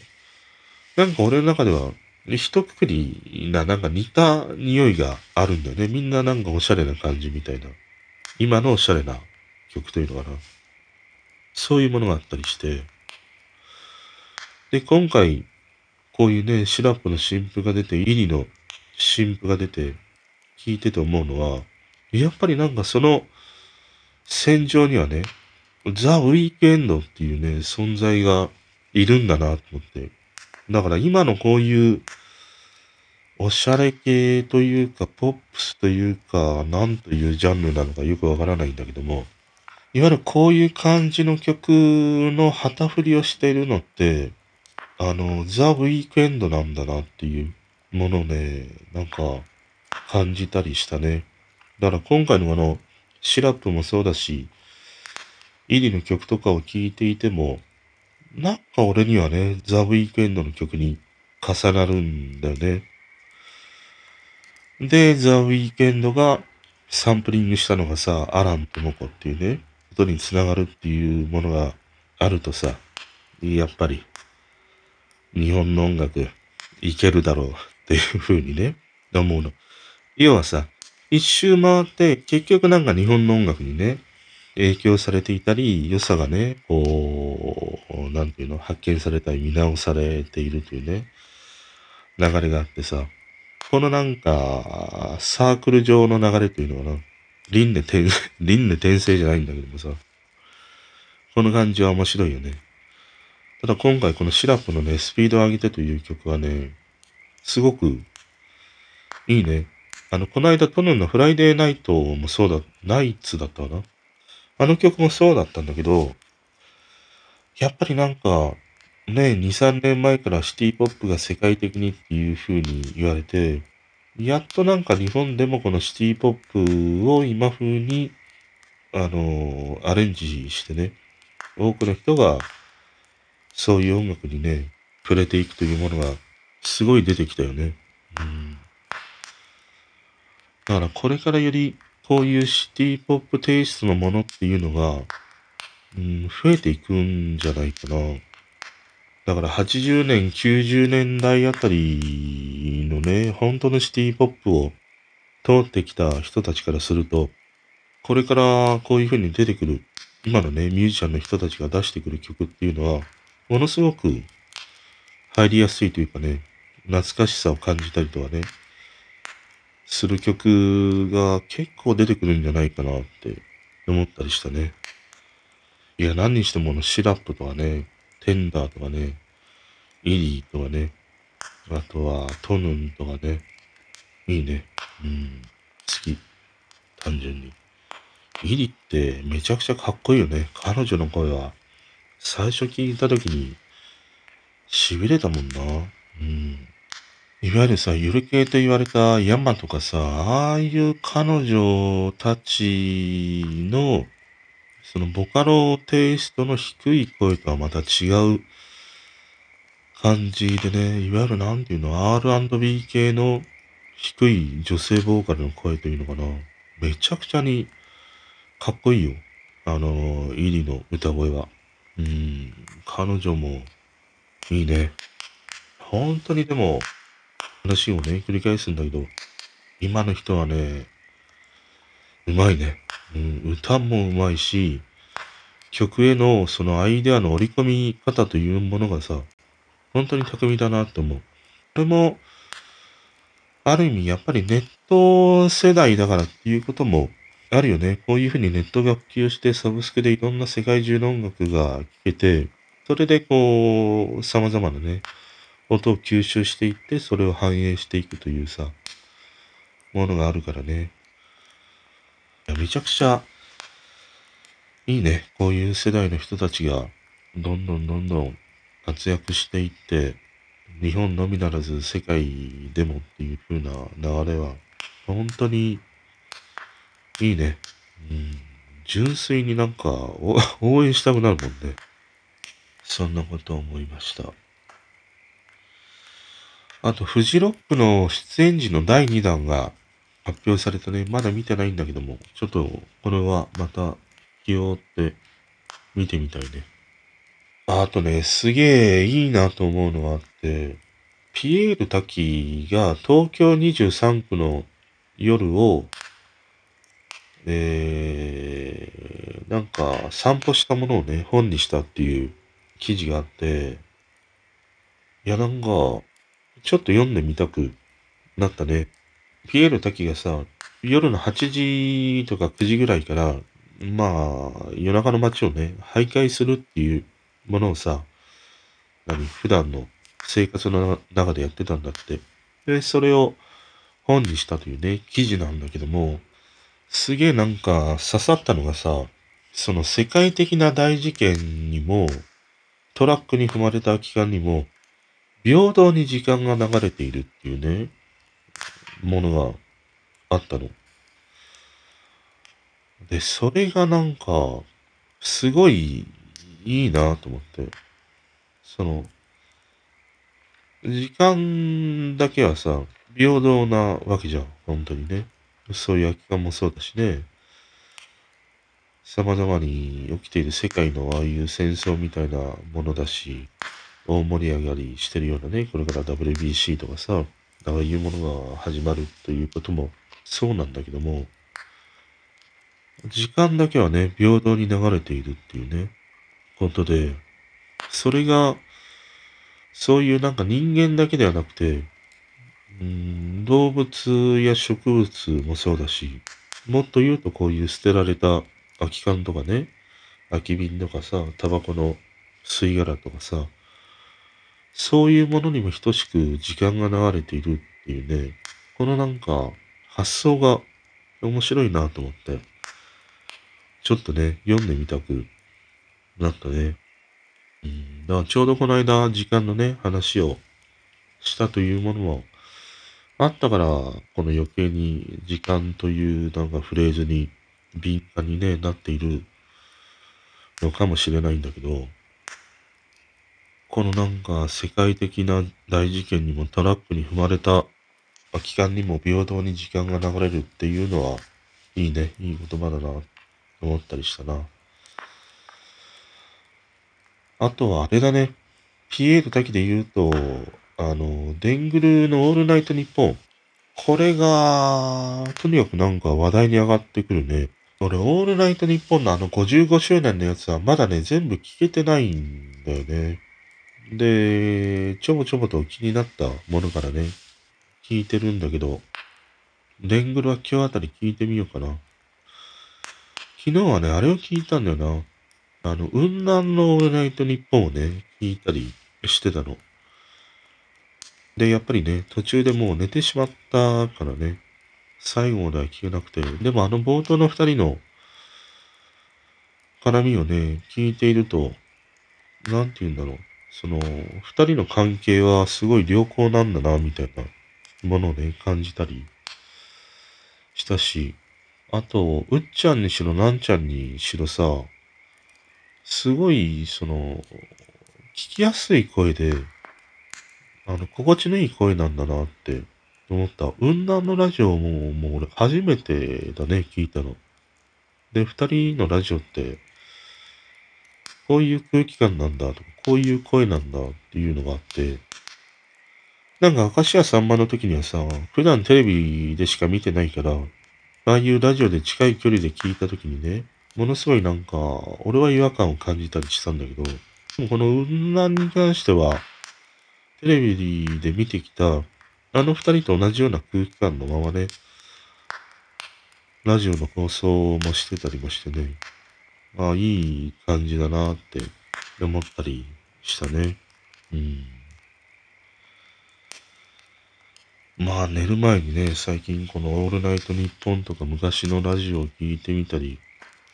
[SPEAKER 1] なんか俺の中では、一括りな、なんか似た匂いがあるんだよね。みんななんかおしゃれな感じみたいな。今のおしゃれな曲というのかな。そういうものがあったりして。で、今回、こういうね、シラップの新譜が出て、イリの新譜が出て、聞いてて思うのは、やっぱりなんかその戦場にはね、ザ・ウィークエンドっていうね、存在がいるんだなと思って。だから今のこういうおしゃれ系というか、ポップスというか、なんというジャンルなのかよくわからないんだけども、いわゆるこういう感じの曲の旗振りをしているのって、あの、ザ・ウィークエンドなんだなっていうものね、なんか感じたりしたね。だから今回のあの、シラップもそうだし、イリの曲とかを聴いていても、なんか俺にはね、ザ・ウィークエンドの曲に重なるんだよね。で、ザ・ウィークエンドがサンプリングしたのがさ、アラン・トモコっていうね、ことにつながるっていうものがあるとさ、やっぱり、日本の音楽、いけるだろうっていうふうにね、思うの。要はさ、一周回って結局なんか日本の音楽にね、影響されていたり、良さがね、こう、なんていうの、発見されたり見直されているというね、流れがあってさ、このなんか、サークル上の流れというのかな。輪廻転、輪廻転生じゃないんだけどもさ。この感じは面白いよね。ただ今回このシラップのね、スピードを上げてという曲はね、すごくいいね。あの、この間トヌンのフライデーナイトもそうだ、ナイツだったかな？あの曲もそうだったんだけど、やっぱりなんか、ね、2、3年前からシティポップが世界的にっていう風に言われて、やっとなんか日本でもこのシティポップを今風に、あのアレンジしてね、多くの人がそういう音楽にね、触れていくというものがすごい出てきたよね。うん。だからこれからよりこういうシティポップテイストのものっていうのが、うん、増えていくんじゃないかな。だから80年、90年代あたりのね、本当のシティポップを通ってきた人たちからすると、これからこういう風に出てくる、今のね、ミュージシャンの人たちが出してくる曲っていうのは、ものすごく入りやすいというかね、懐かしさを感じたりとかね、する曲が結構出てくるんじゃないかなって思ったりしたね。いや、何にしてものシラップとかね、テンダーとかね、イリーとかね、あとはトヌンとかね、いいね。うん、好き。単純に。イリってめちゃくちゃかっこいいよね。彼女の声は、最初聞いた時に、痺れたもんな。うん。いわゆるさ、ゆる系と言われた山とかさ、ああいう彼女たちのそのボカロテイストの低い声とはまた違う感じでね、いわゆるなんていうの、R&B 系の低い女性ボーカルの声というのかな。めちゃくちゃにかっこいいよ。あの、イリの歌声は。うん、彼女もいいね。本当にでも、話をね、繰り返すんだけど、今の人はね、うまいね。うん、歌もうまいし、曲へのそのアイデアの織り込み方というものがさ、本当に巧みだなって思う。これも、ある意味やっぱりネット世代だからっていうこともあるよね。こういうふうにネットが普及してサブスクでいろんな世界中の音楽が聴けて、それでこう、様々なね、音を吸収していって、それを反映していくというさ、ものがあるからね。や、めちゃくちゃいいね。こういう世代の人たちが、どんどんどんどん活躍していって、日本のみならず世界でもっていう風な流れは、本当にいいね。うん、純粋になんか (laughs) 応援したくなるもんね。そんなことを思いました。あと、フジロックの出演時の第2弾が発表されたね。まだ見てないんだけども、ちょっとこれはまた気を追って見てみたいね。あとね、すげえいいなと思うのがあって、ピエール滝が東京23区の夜を、えー、なんか散歩したものをね、本にしたっていう記事があって、いやなんか、ちょっと読んでみたくなったね。ピエール滝がさ、夜の8時とか9時ぐらいから、まあ、夜中の街をね、徘徊するっていうものをさ、何、普段の生活の中でやってたんだって。で、それを本にしたというね、記事なんだけども、すげえなんか刺さったのがさ、その世界的な大事件にも、トラックに踏まれた空き缶にも、平等に時間が流れているっていうね、ものがあったの。で、それがなんか、すごいいいなと思って。その、時間だけはさ、平等なわけじゃん。本当にね。そういう空き缶もそうだしね。様々に起きている世界のああいう戦争みたいなものだし、大盛り上がりしてるようなね、これから WBC とかさ、ああいうものが始まるということもそうなんだけども、時間だけはね、平等に流れているっていうね、ことで、それが、そういうなんか人間だけではなくて、うん、動物や植物もそうだし、もっと言うとこういう捨てられた空き缶とかね、空き瓶とかさ、タバコの吸い殻とかさ、そういうものにも等しく時間が流れているっていうね、このなんか発想が面白いなと思って、ちょっとね、読んでみたくなったね。うん、だからちょうどこの間、時間のね、話をしたというものもあったから、この余計に時間というなんかフレーズに敏感にね、なっているのかもしれないんだけど、このなんか世界的な大事件にもトラックに踏まれた期間にも平等に時間が流れるっていうのは、いいね、いい言葉だな、思ったりしたな。あとはあれだね、ピエールだけで言うと、あの、デングルのオールナイトニッポン。これが、とにかくなんか話題に上がってくるね。俺、オールナイトニッポンのあの55周年のやつはまだね、全部聞けてないんだよね。で、ちょぼちょぼと気になったものからね、聞いてるんだけど、デングルは今日あたり聞いてみようかな。昨日はね、あれを聞いたんだよな。あの、雲南のオールナイトニッポンをね、聞いたりしてたの。で、やっぱりね、途中でもう寝てしまったからね、最後までは聞けなくて、でもあの冒頭の二人の絡みをね、聞いていると、なんて言うんだろう。その、二人の関係はすごい良好なんだな、みたいなものをね、感じたりしたし、あと、うっちゃんにしろ、なんちゃんにしろさ、すごい、その、聞きやすい声で、あの、心地のいい声なんだなって思った。雲南のラジオも、もう俺初めてだね、聞いたの。で、二人のラジオって、こういう空気感なんだとか、こういう声なんだっていうのがあって、なんか、明石家さんまの時にはさ、普段テレビでしか見てないから、ああいうラジオで近い距離で聞いた時にね、ものすごいなんか、俺は違和感を感じたりしたんだけど、でもこの雲南に関しては、テレビで見てきた、あの二人と同じような空気感のままね、ラジオの放送もしてたりもしてね、ああ、いい感じだなって思ったりしたね。うん。まあ寝る前にね、最近このオールナイトニッポンとか昔のラジオを聞いてみたり、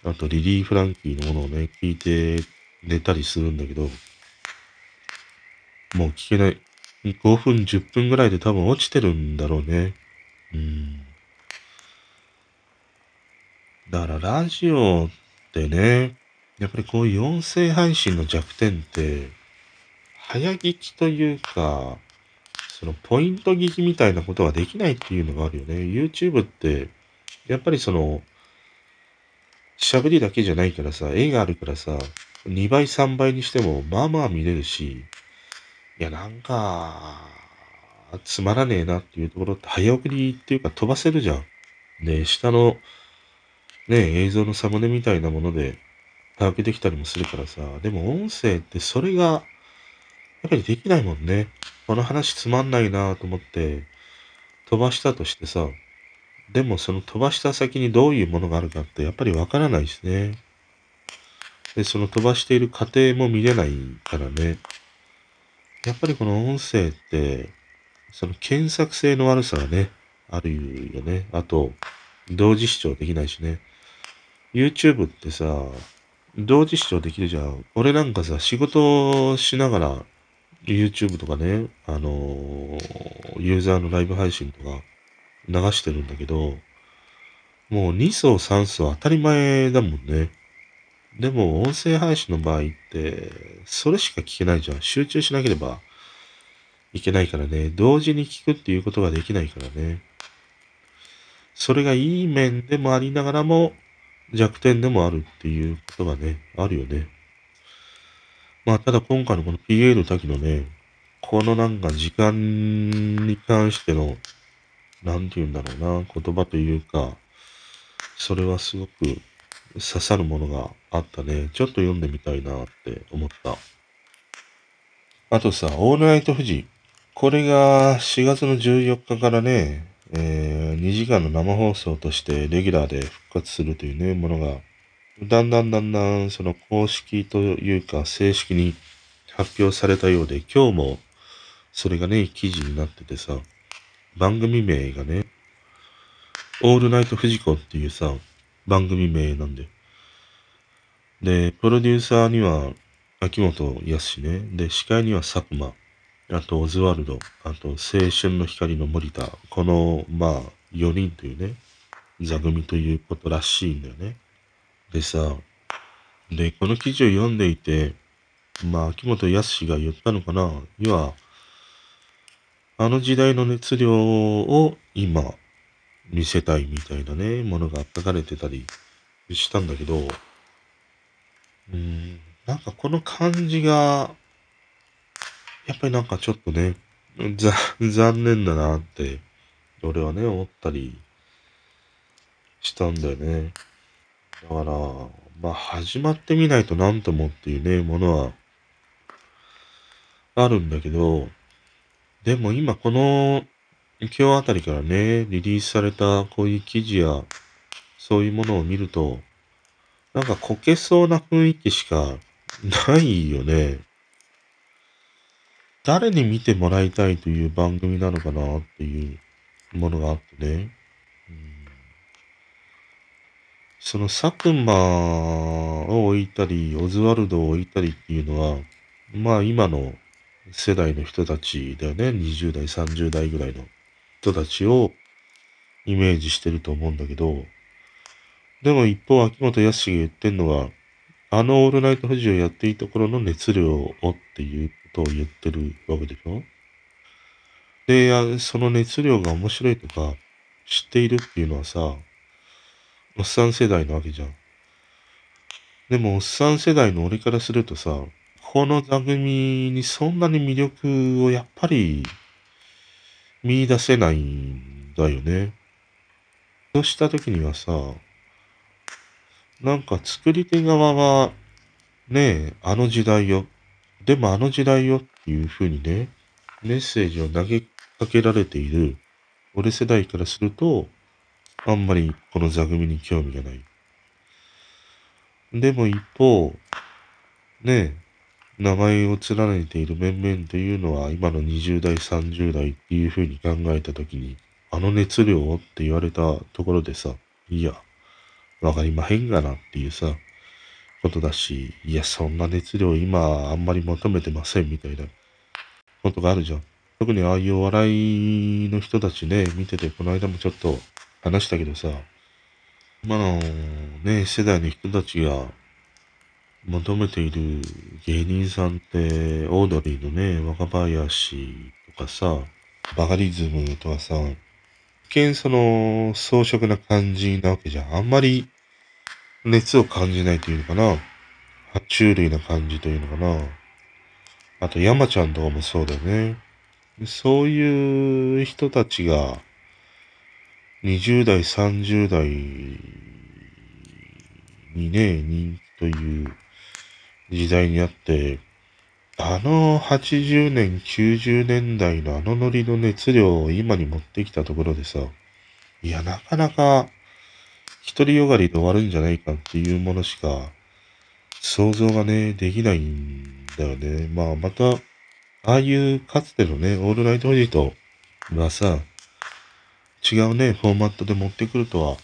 [SPEAKER 1] あとリリー・フランキーのものをね、聞いて寝たりするんだけど、もう聞けない。5分、10分ぐらいで多分落ちてるんだろうね。うん。だからラジオってね、やっぱりこういう音声配信の弱点って、早聞きというか、そのポイント聞きみたいなことはできないっていうのがあるよね。YouTube って、やっぱりその、喋りだけじゃないからさ、絵があるからさ、2倍3倍にしても、まあまあ見れるし、いや、なんか、つまらねえなっていうところって早送りっていうか飛ばせるじゃん。で、下のね、映像のサムネみたいなもので把握できたりもするからさ、でも音声ってそれが、やっぱりできないもんね。この話つまんないなと思って飛ばしたとしてさ、でもその飛ばした先にどういうものがあるかってやっぱりわからないですね。で、その飛ばしている過程も見れないからね。やっぱりこの音声って、その検索性の悪さがね、あるよね。あと、同時視聴できないしね。YouTube ってさ、同時視聴できるじゃん。俺なんかさ、仕事しながら YouTube とかね、あのー、ユーザーのライブ配信とか流してるんだけど、もう2層3層当たり前だもんね。でも音声配信の場合って、それしか聞けないじゃん。集中しなければいけないからね。同時に聞くっていうことができないからね。それがいい面でもありながらも、弱点でもあるっていうことがね、あるよね。まあ、ただ今回のこの PL 滝のね、このなんか時間に関しての、なんて言うんだろうな、言葉というか、それはすごく刺さるものがあったね。ちょっと読んでみたいなって思った。あとさ、オールナイト富士。これが4月の14日からね、えー、2時間の生放送としてレギュラーで復活するというね、ものが、だんだんだんだんその公式というか正式に発表されたようで、今日もそれがね、記事になっててさ、番組名がね、オールナイトフジコっていうさ、番組名なんで。で、プロデューサーには秋元康ね。で、司会には佐久間。あと、オズワルド。あと、青春の光の森田。この、まあ、4人というね、座組ということらしいんだよね。でさ、で、この記事を読んでいて、まあ、秋元康が言ったのかな。要は、あの時代の熱量を今、見せたいみたいなね、ものが書かれてたりしたんだけど、うん、なんかこの感じが、やっぱりなんかちょっとね、ざ、残念だなって、俺はね、思ったりしたんだよね。だから、まあ始まってみないとなんともっていうね、ものは、あるんだけど、でも今この、今日あたりからね、リリースされたこういう記事や、そういうものを見ると、なんかこけそうな雰囲気しかないよね。誰に見てもらいたいという番組なのかなっていうものがあってね。その佐久間を置いたり、オズワルドを置いたりっていうのは、まあ今の世代の人たちだよね。20代、30代ぐらいの人たちをイメージしてると思うんだけど、でも一方、秋元康が言ってんのは、あのオールナイト富士をやっていた頃の熱量をっていうことを言ってるわけでしょ？で、その熱量が面白いとか知っているっていうのはさ、おっさん世代なわけじゃん。でも、おっさん世代の俺からするとさ、この座組にそんなに魅力をやっぱり見出せないんだよね。そうした時にはさ、なんか作り手側は、ねえ、あの時代よ。でもあの時代よっていう風にね、メッセージを投げかけられている俺世代からすると、あんまりこの座組に興味がない。でも一方、ねえ、名前を連ねている面々というのは今の20代、30代っていう風に考えたときに、あの熱量をって言われたところでさ、いや、わかりまへんがなっていうさ、ことだし、いや、そんな熱量今あんまり求めてませんみたいなことがあるじゃん。特にああいうお笑いの人たちね、見てて、この間もちょっと話したけどさ、今のね、世代の人たちが求めている芸人さんって、オードリーのね、若林とかさ、バカリズムとかさ、一見その装飾な感じなわけじゃん。あんまり熱を感じないというのかな。爬虫類な感じというのかな。あと山ちゃんとかもそうだよね。そういう人たちが、20代、30代にね、人気という時代にあって、あの80年、90年代のあのノリの熱量を今に持ってきたところでさ、いや、なかなか、独りよがりで終わるんじゃないかっていうものしか、想像がね、できないんだよね。まあ、また、ああいうかつてのね、オールナイトフジとはさ、違うね、フォーマットで持ってくるとは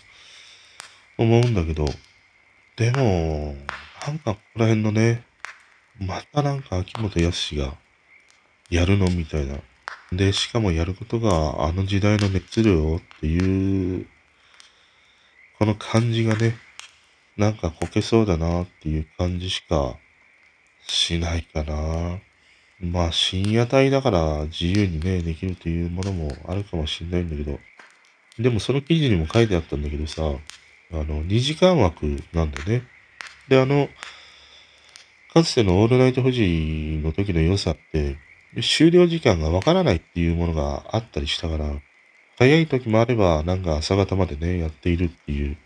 [SPEAKER 1] 思うんだけど、でも、なんかここら辺のね、またなんか秋元康がやるのみたいな。で、しかもやることがあの時代の熱量っていう、この感じがね、なんかこけそうだなっていう感じしかしないかな。まあ深夜帯だから自由にね、できるというものもあるかもしれないんだけど、でもその記事にも書いてあったんだけどさ、あの、2時間枠なんだよね。で、あの、かつてのオールナイト富士の時の良さって、終了時間がわからないっていうものがあったりしたから、早い時もあれば、なんか朝方までね、やっているっていう、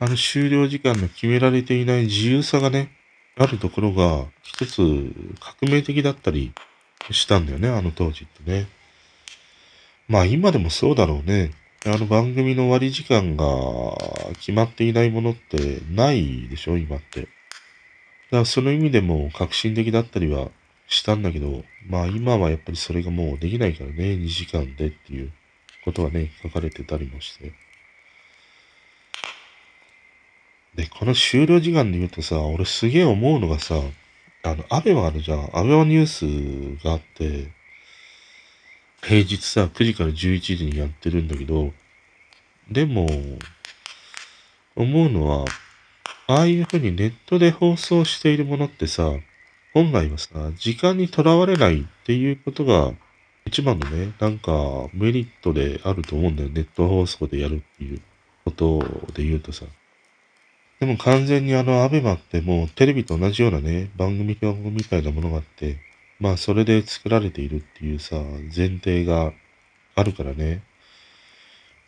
[SPEAKER 1] あの終了時間の決められていない自由さがね、あるところが一つ革命的だったりしたんだよね、あの当時ってね。まあ今でもそうだろうね。あの番組の終わり時間が決まっていないものってないでしょ、今って。だからその意味でも革新的だったりはしたんだけど、まあ今はやっぱりそれがもうできないからね、2時間でっていうことがね、書かれてたりもして。で、この終了時間で言うとさ、俺すげえ思うのがさ、あの、アベマあるじゃん。アベマニュースがあって、平日さ、9時から11時にやってるんだけど、でも、思うのは、ああいうふうにネットで放送しているものってさ、本来はさ、時間にとらわれないっていうことが一番のね、なんかメリットであると思うんだよ。ネット放送でやるっていうことで言うとさ。でも完全にあのアベマってもうテレビと同じようなね、番組表みたいなものがあって、まあそれで作られているっていうさ、前提があるからね。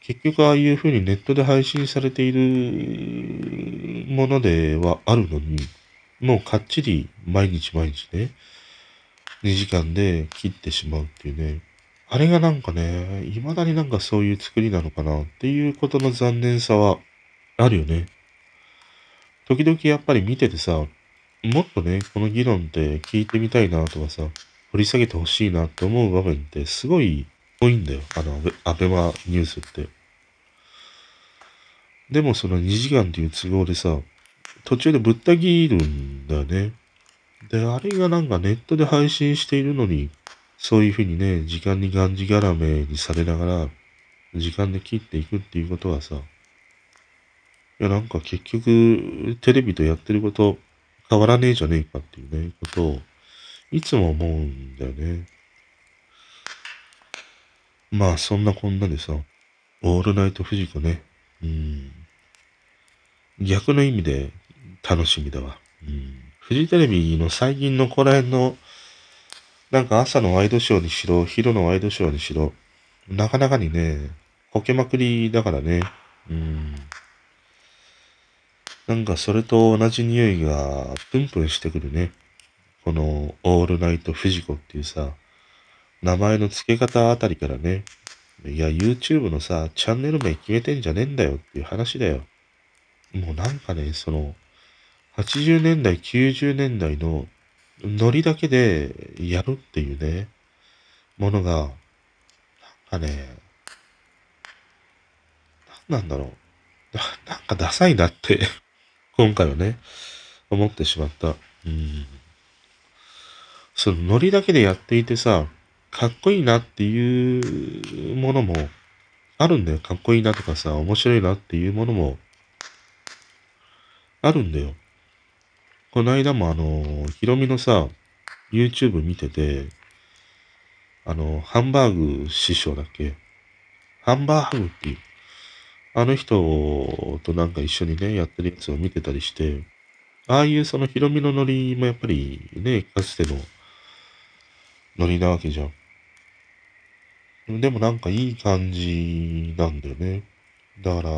[SPEAKER 1] 結局ああいう風にネットで配信されているものではあるのに、もうかっちり毎日毎日ね、2時間で切ってしまうっていうね。あれがなんかね、未だになんかそういう作りなのかなっていうことの残念さはあるよね。時々やっぱり見ててさ、もっとね、この議論って聞いてみたいなとかさ、掘り下げてほしいなって思う場面ってすごい多いんだよ。あの、アベマニュースって。でもその2時間っていう都合でさ、途中でぶった切るんだよね。で、あれがなんかネットで配信しているのに、そういうふうにね、時間にがんじがらめにされながら、時間で切っていくっていうことはさ、いや、なんか結局、テレビとやってること変わらねえじゃねえかっていうね、ことを、いつも思うんだよね。まあ、そんなこんなでさ、オールナイトフジコね、うん。逆の意味で楽しみだわ。うん。フジテレビの最近のこの辺の、なんか朝のワイドショーにしろ、昼のワイドショーにしろ、なかなかにね、こけまくりだからね。うん。なんかそれと同じ匂いがプンプンしてくるね。このオールナイトフジコっていうさ、名前の付け方あたりからね、いや、YouTube のさ、チャンネル名決めてんじゃねえんだよっていう話だよ。もうなんかね、その、80年代、90年代のノリだけでやるっていうね、ものが、なんかね、なんなんだろう。なんかダサいなって今回はね、思ってしまった。うん。そのノリだけでやっていてさ、かっこいいなっていうものもあるんだよ。かっこいいなとかさ、面白いなっていうものもあるんだよ。この間もあの、ヒロミのさ、YouTube 見てて、あの、ハンバーグ師匠だっけ？ハンバーグっていうあの人となんか一緒にね、やってるやつを見てたりして、ああいうそのヒロミのノリもやっぱりね、かつてのノリなわけじゃん。でもなんかいい感じなんだよね。だから、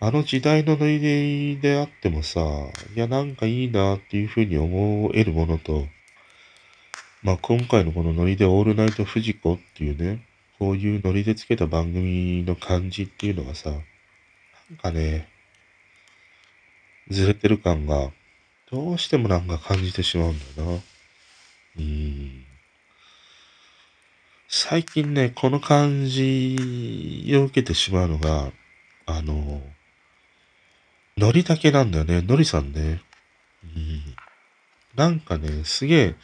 [SPEAKER 1] あの時代のノリであってもさ、いやなんかいいなっていうふうに思えるものと、まあ今回のこのノリでオールナイトフジコっていうね、こういうノリでつけた番組の感じっていうのがさ、なんかね、ずれてる感が、どうしてもなんか感じてしまうんだよな。うん。最近ね、この感じを受けてしまうのが、あの、ノリだけなんだよね。ノリさんね。うん。なんかね、すげえ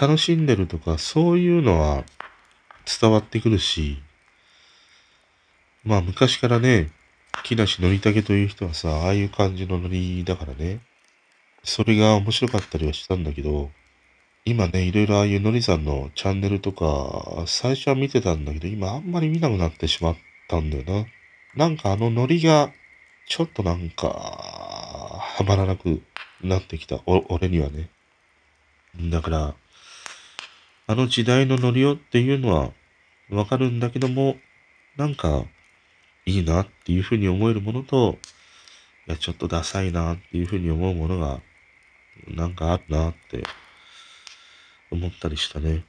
[SPEAKER 1] 楽しんでるとか、そういうのは伝わってくるし、まあ昔からね、木梨憲武という人はさ、ああいう感じのノリだからね、それが面白かったりはしたんだけど、今ね、いろいろああいうのりさんのチャンネルとか、最初は見てたんだけど、今あんまり見なくなってしまったんだよな。なんかあのノリが、ちょっとなんか、はまらなくなってきた。俺にはね。だから、あの時代のノリをっていうのは、わかるんだけども、なんか、いいなっていうふうに思えるものと、いや、ちょっとダサいなっていうふうに思うものが、なんかあるなって思ったりしたね。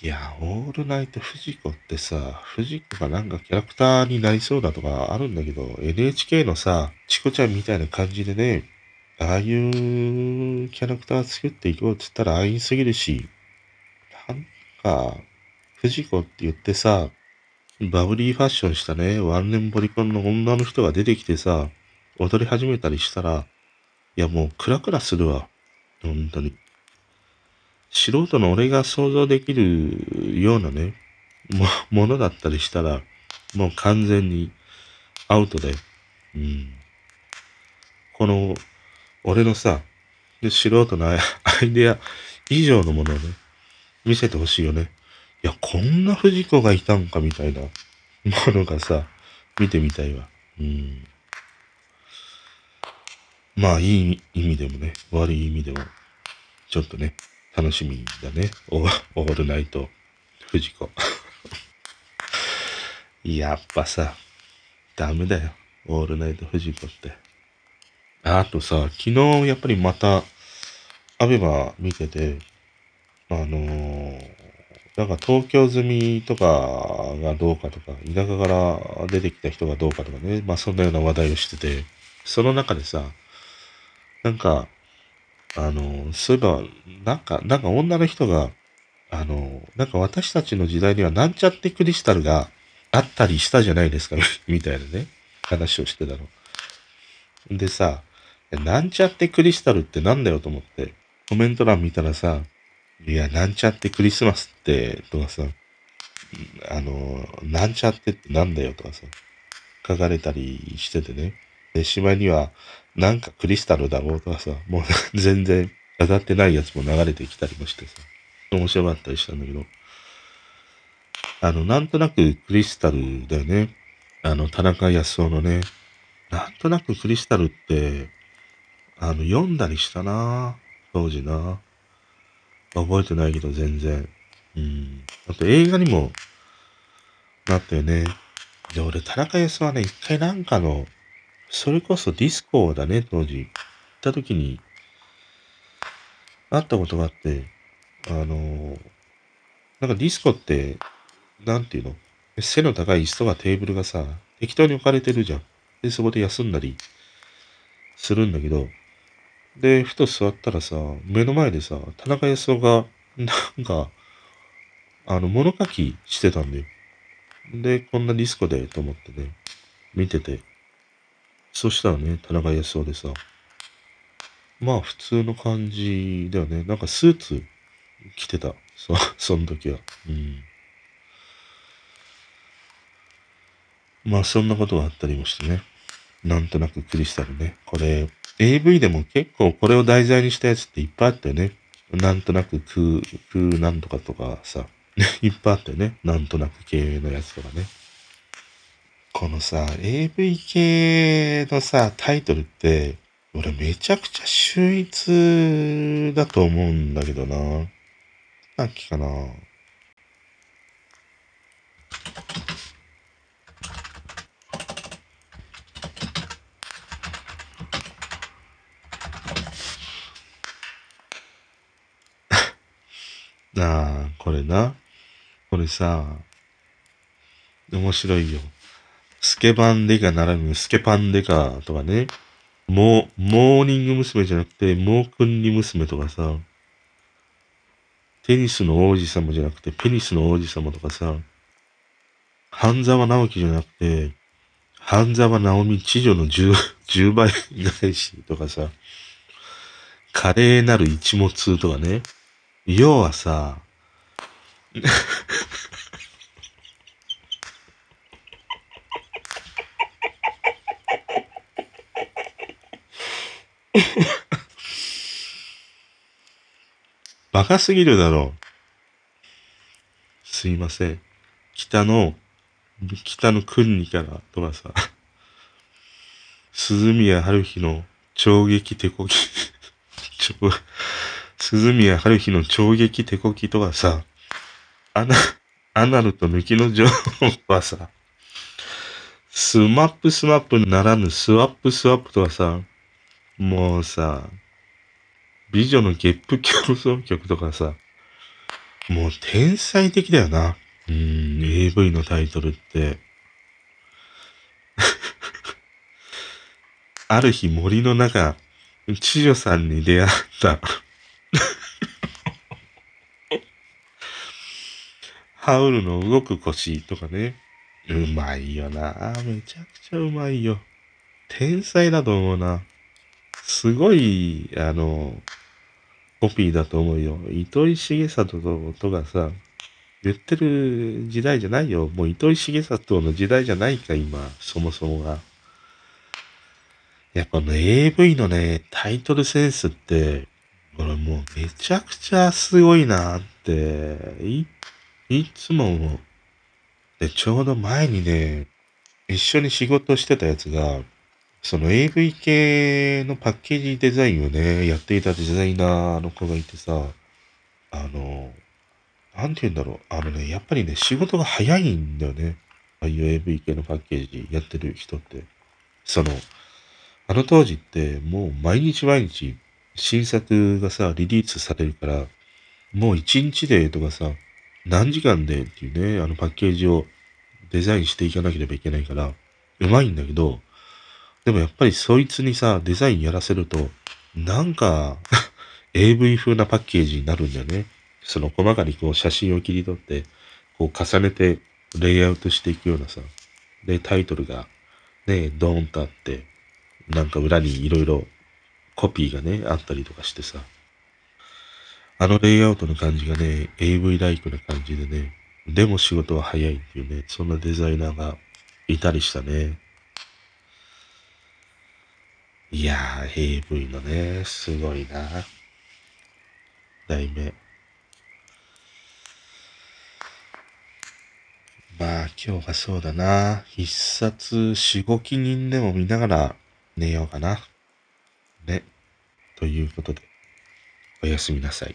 [SPEAKER 1] いや、オールナイトフジコってさ、フジコがなんかキャラクターになりそうだとかあるんだけど、NHK のさ、チコちゃんみたいな感じでね、ああいうキャラクター作っていこうって言ったら安易すぎるし、か、藤子って言ってさ、バブリーファッションしたね、ワンレンボリコンの女の人が出てきてさ、踊り始めたりしたら、いやもうクラクラするわ。本当に。素人の俺が想像できるようなね、も、ものだったりしたら、もう完全にアウトで、うん。この、俺のさ、素人のアイデア以上のものをね、見せてほしいよね。いや、こんな藤子がいたんかみたいなものがさ、見てみたいわ。うん。まあ、いい意味でもね、悪い意味でも、ちょっとね、楽しみだね。オールナイト、藤子。(laughs) やっぱさ、ダメだよ。オールナイト藤子って。あとさ、昨日やっぱりまた、アベマ見てて、あのー、なんか東京済みとかがどうかとか、田舎から出てきた人がどうかとかね、まあそんなような話題をしてて、その中でさ、なんか、あの、そういえば、なんか、なんか女の人が、あの、なんか私たちの時代にはなんちゃってクリスタルがあったりしたじゃないですか、(laughs) みたいなね、話をしてたの。でさ、なんちゃってクリスタルってなんだよと思って、コメント欄見たらさ、いや、なんちゃってクリスマスって、とかさ、あの、なんちゃってってなんだよとかさ、書かれたりしててね。で、しまいには、なんかクリスタルだろうとかさ、もう (laughs) 全然当たってないやつも流れてきたりもしてさ、面白かったりしたんだけど、あの、なんとなくクリスタルだよね。あの、田中康夫のね、なんとなくクリスタルって、あの、読んだりしたな当時な覚えてないけど全然。うん。あと映画にもなったよね。で、俺、田中康はね、一回なんかの、それこそディスコだね、当時。行った時に、会ったことがあって、あのなんかディスコって、なんていうの？背の高い椅子とかテーブルがさ、適当に置かれてるじゃん。で、そこで休んだりするんだけど、で、ふと座ったらさ、目の前でさ、田中康夫が、なんか、あの、物書きしてたんだよ。で、こんなディスコで、と思ってね、見てて。そしたらね、田中康夫でさ、まあ普通の感じだよね。なんかスーツ着てた。そ、(laughs) その時は。うん。まあそんなことがあったりもしてね。なんとなくクリスタルね。これ、AV でも結構これを題材にしたやつっていっぱいあったよね。なんとなく空、空なんとかとかさ、(laughs) いっぱいあったよね。なんとなく系のやつとかね。このさ、AV 系のさ、タイトルって、俺めちゃくちゃ秀逸だと思うんだけどな。さっきかな。なあ、これな。これさ、面白いよ。スケバンデカならぬスケパンデカとかね。モー、モーニング娘。じゃなくて、モークンニ娘とかさ。テニスの王子様じゃなくて、ペニスの王子様とかさ。半沢直樹じゃなくて、半沢直美知女の十、(laughs) 十倍返しとかさ。華麗なる一物とかね。要はさ、バカすぎるだろう。すいません。北の、北の国にからとかさ、鈴宮春日の超撃手こき、鈴宮春日の超撃手こきとかさ、アナ、アナルと抜きの情報はさ、スマップスマップならぬスワップスワップとかさ、もうさ、美女のゲップ競争曲とかさ、もう天才的だよな。うん、AV のタイトルって。ある日森の中、知女さんに出会ったハウルの動く腰とかね。うまいよな。めちゃくちゃうまいよ。天才だと思うな。すごい、あの、コピーだと思うよ。糸井重里とかさ、言ってる時代じゃないよ。もう糸井重里の時代じゃないか、今、そもそもが。やっぱね、AV のね、タイトルセンスって、これもうめちゃくちゃすごいなって、い、いつも。で、ちょうど前にね、一緒に仕事してたやつが、その AV 系のパッケージデザインをね、やっていたデザイナーの子がいてさ、あの、なんて言うんだろう。あのね、やっぱりね、仕事が早いんだよね。ああいう AV 系のパッケージやってる人って。その、あの当時ってもう毎日毎日新作がさ、リリースされるから、もう一日でとかさ、何時間でっていうね、あのパッケージをデザインしていかなければいけないから、うまいんだけど、でもやっぱりそいつにさ、デザインやらせると、なんか (laughs) AV 風なパッケージになるんだよね。その細かにこう写真を切り取って、こう重ねてレイアウトしていくようなさ、で、タイトルがね、ドーンとあって、なんか裏にいろいろコピーがね、あったりとかしてさ、あのレイアウトの感じがね、AV ライクな感じでね、でも仕事は早いっていうね、そんなデザイナーがいたりしたね。いやー、AV のね、すごいな。題名。まあ、今日はそうだな。必殺しごき人でも見ながら寝ようかな。ね。ということで、おやすみなさい。